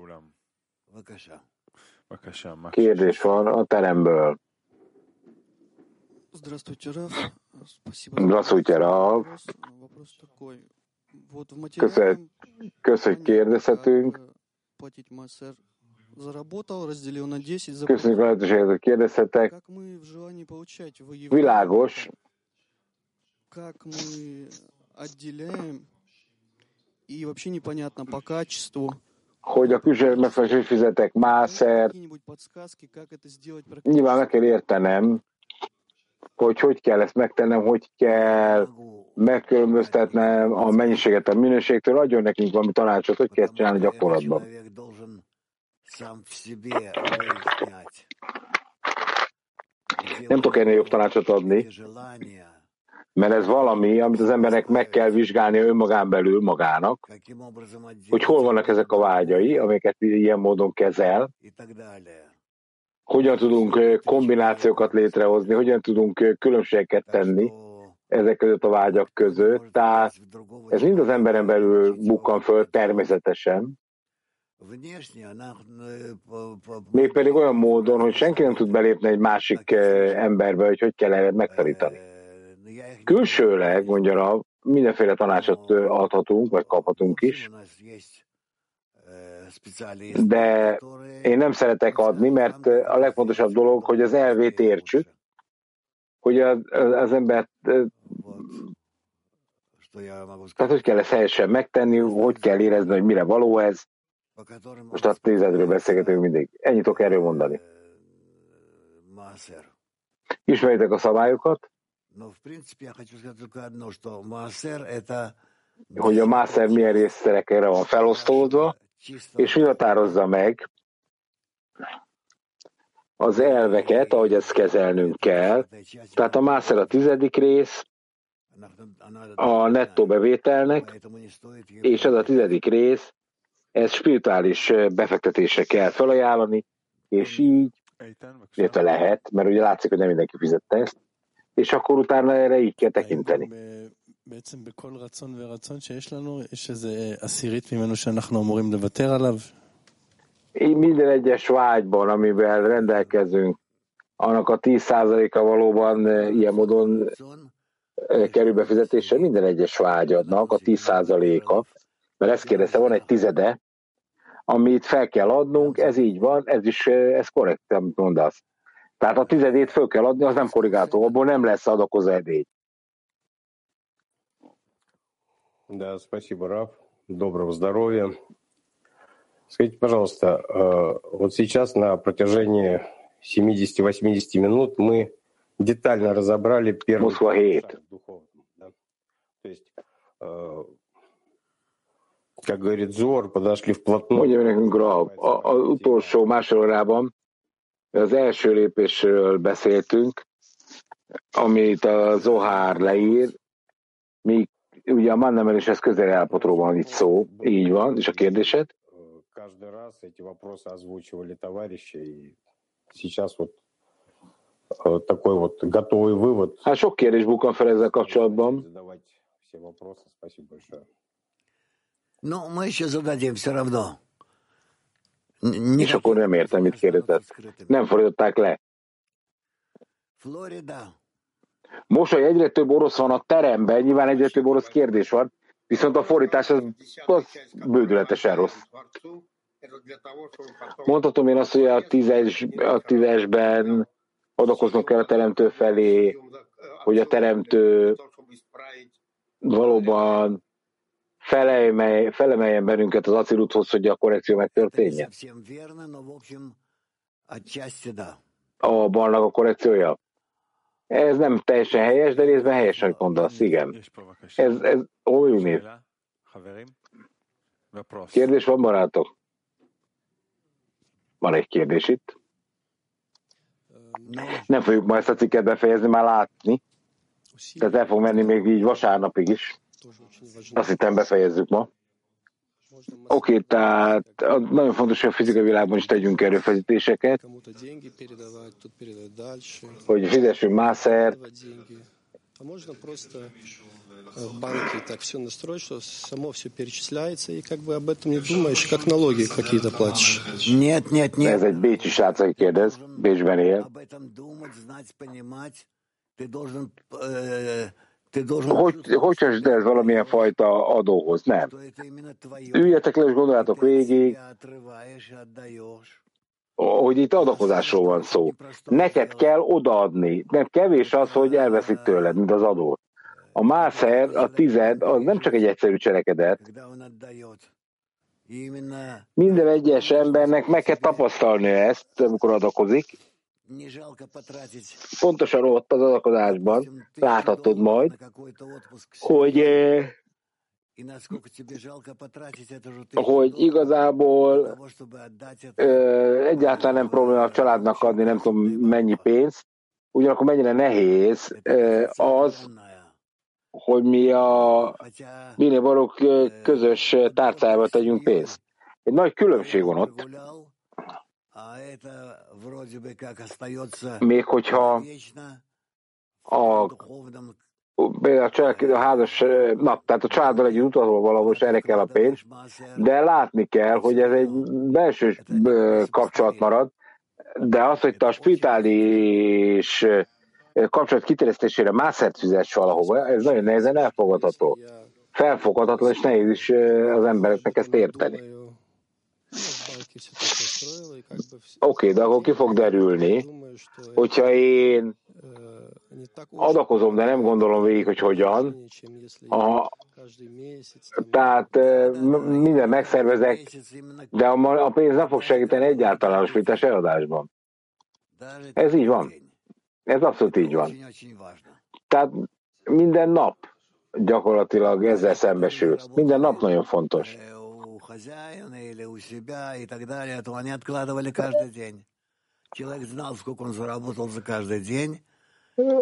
Kérdés van a teremből. Здравствуйте, Раф. Спасибо. Здравствуйте, Раф. Вопрос такой. Köszönjük, kösz, hogy kérdezhetünk. Köszönjük a lehetőséget, hogy kérdezhetek. Világos, hogy a külső fizetek mászert. Nyilván meg kell értenem, hogy hogy kell ezt megtennem, hogy kell megkülönböztetnem a mennyiséget a minőségtől, adjon nekünk valami tanácsot, hogy kell ezt csinálni gyakorlatban. Nem tudok ennél jobb tanácsot adni, mert ez valami, amit az embernek meg kell vizsgálnia önmagán belül magának, hogy hol vannak ezek a vágyai, amiket ilyen módon kezel, hogyan tudunk eh, kombinációkat létrehozni, hogyan tudunk eh, különbségeket tenni ezek között a vágyak között. Tehát ez mind az emberen belül bukkan föl természetesen. Mégpedig olyan módon, hogy senki nem tud belépni egy másik eh, emberbe, hogy hogy kell erre megtanítani. Külsőleg, mondja mindenféle tanácsot adhatunk, vagy kaphatunk is, de én nem szeretek adni, mert eh, a legfontosabb dolog, hogy az elvét értsük, hogy az, az ember eh, tehát hogy kell ezt helyesen megtenni, hogy kell érezni, hogy mire való ez. Most a nézetről beszélgetünk mindig. Ennyit tudok erről mondani. Ismeritek a szabályokat, hogy a mászer milyen részszerekre van felosztódva, és mi határozza meg az elveket, ahogy ezt kezelnünk kell. Tehát a mászer a tizedik rész, a nettó bevételnek, és ez a tizedik rész, ez spirituális befektetésre kell felajánlani, és így, illetve lehet, mert ugye látszik, hogy nem mindenki fizette ezt, és akkor utána erre így kell tekinteni. בעצם בכל רצון ורצון שיש לנו, יש איזה עשירית ממנו שאנחנו אמורים לוותר עליו? Így minden egyes vágyban, amivel rendelkezünk, annak a 10%-a valóban eh, ilyen módon eh, kerül befizetésre, minden egyes vágyadnak a 10%-a, mert ezt kérdezte, van egy tizede, amit fel kell adnunk, ez így van, ez is, eh, ez korrekt, amit mondasz. Tehát a tizedét föl kell adni, az nem korrigálható, abból nem lesz adakozó edély. Да, спасибо, Раф. Доброго здоровья. Скажите, пожалуйста, э, вот сейчас на протяжении 70-80 минут мы детально разобрали первый шаг в духовном. да? То есть, э, как говорит Зор, подошли вплотную. Mondja nekünk, Grab, a- az utolsó másfél órában az első lépésről beszéltünk, amit a Zohár leír, míg ugye a mannemeléshez közel állapotról van itt szó, így van, és a kérdésed? Каждый раз эти вопросы озвучивали товарищи, и сейчас вот э, такой вот готовый вывод. Hát sok kérdés bukkan fel ezzel kapcsolatban. Задавать все вопросы. Спасибо большое. Ну, мы еще зададим все равно. Н- És akkor nem értem, mit kérdezett. Nem fordították le. Флорида. Most Mosoly egyre több orosz van a teremben, nyilván egyre több orosz kérdés van, viszont a fordítás az, az bődületesen rossz. Mondhatom én azt, hogy a, tízes, a tízesben adakoznunk kell a teremtő felé, hogy a teremtő valóban felemelj, felemeljen bennünket az aciluthoz, hogy a korrekció megtörténjen. A barlang a korrekciója. Ez nem teljesen helyes, de részben helyes, amit mondasz, igen. Ez, ez olyan név. Kérdés van, barátok? Van egy kérdés itt. Nem fogjuk ma ezt a cikket befejezni, már látni. Tehát el fog menni még így vasárnapig is. Azt hittem befejezzük ma. Oké, okay, tehát a- nagyon fontos, hogy a fizikai világban is tegyünk erőfeszítéseket, hogy fizessünk mászert, А можно просто в банке так все настроить, что само все перечисляется, и как бы об этом не думаешь, как налоги какие-то платишь? Нет, нет, нет. Ez egy bécsi srác, aki kérdez, Bécsben él. Об этом думать, знать, понимать. Ты должен, э, hogy, hogy kösd ez valamilyen fajta adóhoz? Nem. Üljetek le és gondoljátok végig, hogy itt adakozásról van szó. Neked kell odaadni. Nem kevés az, hogy elveszik tőled, mint az adó. A mászer, a tized, az nem csak egy egyszerű cselekedet. Minden egyes embernek meg kell tapasztalni ezt, amikor adakozik, Pontosan ott az adakozásban láthatod majd, hogy э, hogy igazából э, egyáltalán nem probléma a családnak adni nem tudom mennyi pénzt, ugyanakkor mennyire nehéz э, az, hogy mi a minél valók közös tárcájába tegyünk pénzt. Egy nagy különbség van ott, még hogyha a, például a, család, a házas nap, tehát a családdal együtt utazol valahol, és erre kell a pénz, de látni kell, hogy ez egy belső kapcsolat marad, de az, hogy te a spitális kapcsolat kiterjesztésére mászert fizetsz valahova, ez nagyon nehezen elfogadható. Felfoghatatlan, és nehéz is az embereknek ezt érteni. Oké, okay, de akkor ki fog derülni, hogyha én adakozom, de nem gondolom végig, hogy hogyan, a, tehát minden megszervezek, de a, pénz nem fog segíteni egyáltalán a eladásban. Ez így van. Ez abszolút így van. Tehát minden nap gyakorlatilag ezzel szembesülsz. Minden nap nagyon fontos у хозяина или у себя и так далее, то они откладывали каждый день. Человек знал, сколько он заработал за каждый день,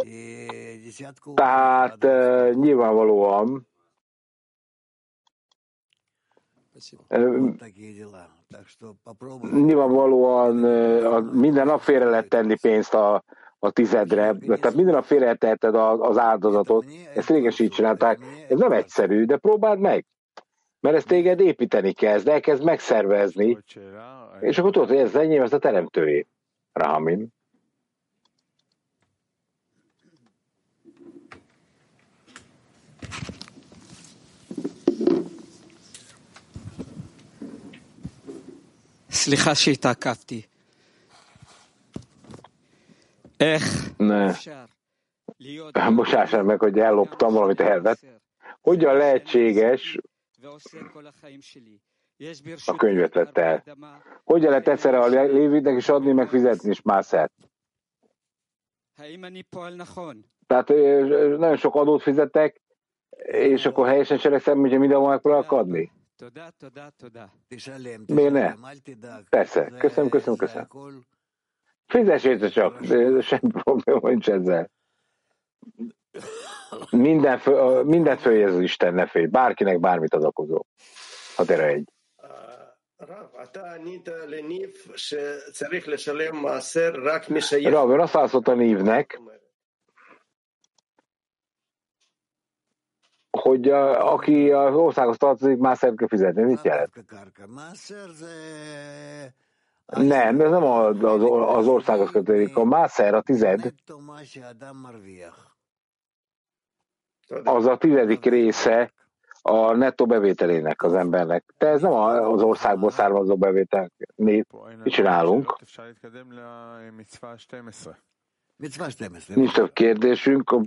и десятку Tehát ö, nyilvánvalóan ö, такие дела. Так что попробуй. nyilvánvalóan ö, a, minden nap félre lehet tenni pénzt a, a tizedre, tehát minden nap félre teheted a- az áldozatot, ezt régen is így csinálták. Ez nem egyszerű, de próbáld meg. Mert ezt téged építeni kezd, elkezd megszervezni, és akkor tudod, hogy ez az enyém, ez a teremtőé. Rahamin. סליחה שהתעכבתי. איך Ne. אפשר להיות Bocsássál meg, hogy elloptam valamit elvett. Hogyan lehetséges, a könyvet vette el. Hogyan lehet egyszerre a lévidnek is adni, meg fizetni is mászert? Tehát nagyon sok adót fizetek, és akkor helyesen cselekszem, hogyha mindenhol megpróbálok adni. Miért ne? Persze. Köszönöm, köszönöm, köszönöm. Fizess csak, semmi (laughs) probléma nincs ezzel. Minden fő, mindent följegy az Isten, ne félj. Bárkinek bármit az okozó. Ha tere egy. Rav, ön azt állszott a névnek, hogy a, aki az országhoz tartozik, már szert kell fizetni. Mit jelent? Nem, ez nem az, az, az országhoz kötődik. A mászer a tized az a tizedik része a nettó bevételének az embernek. De ez nem az országból származó bevétel. Mi, mit csinálunk? Nincs több kérdésünk, a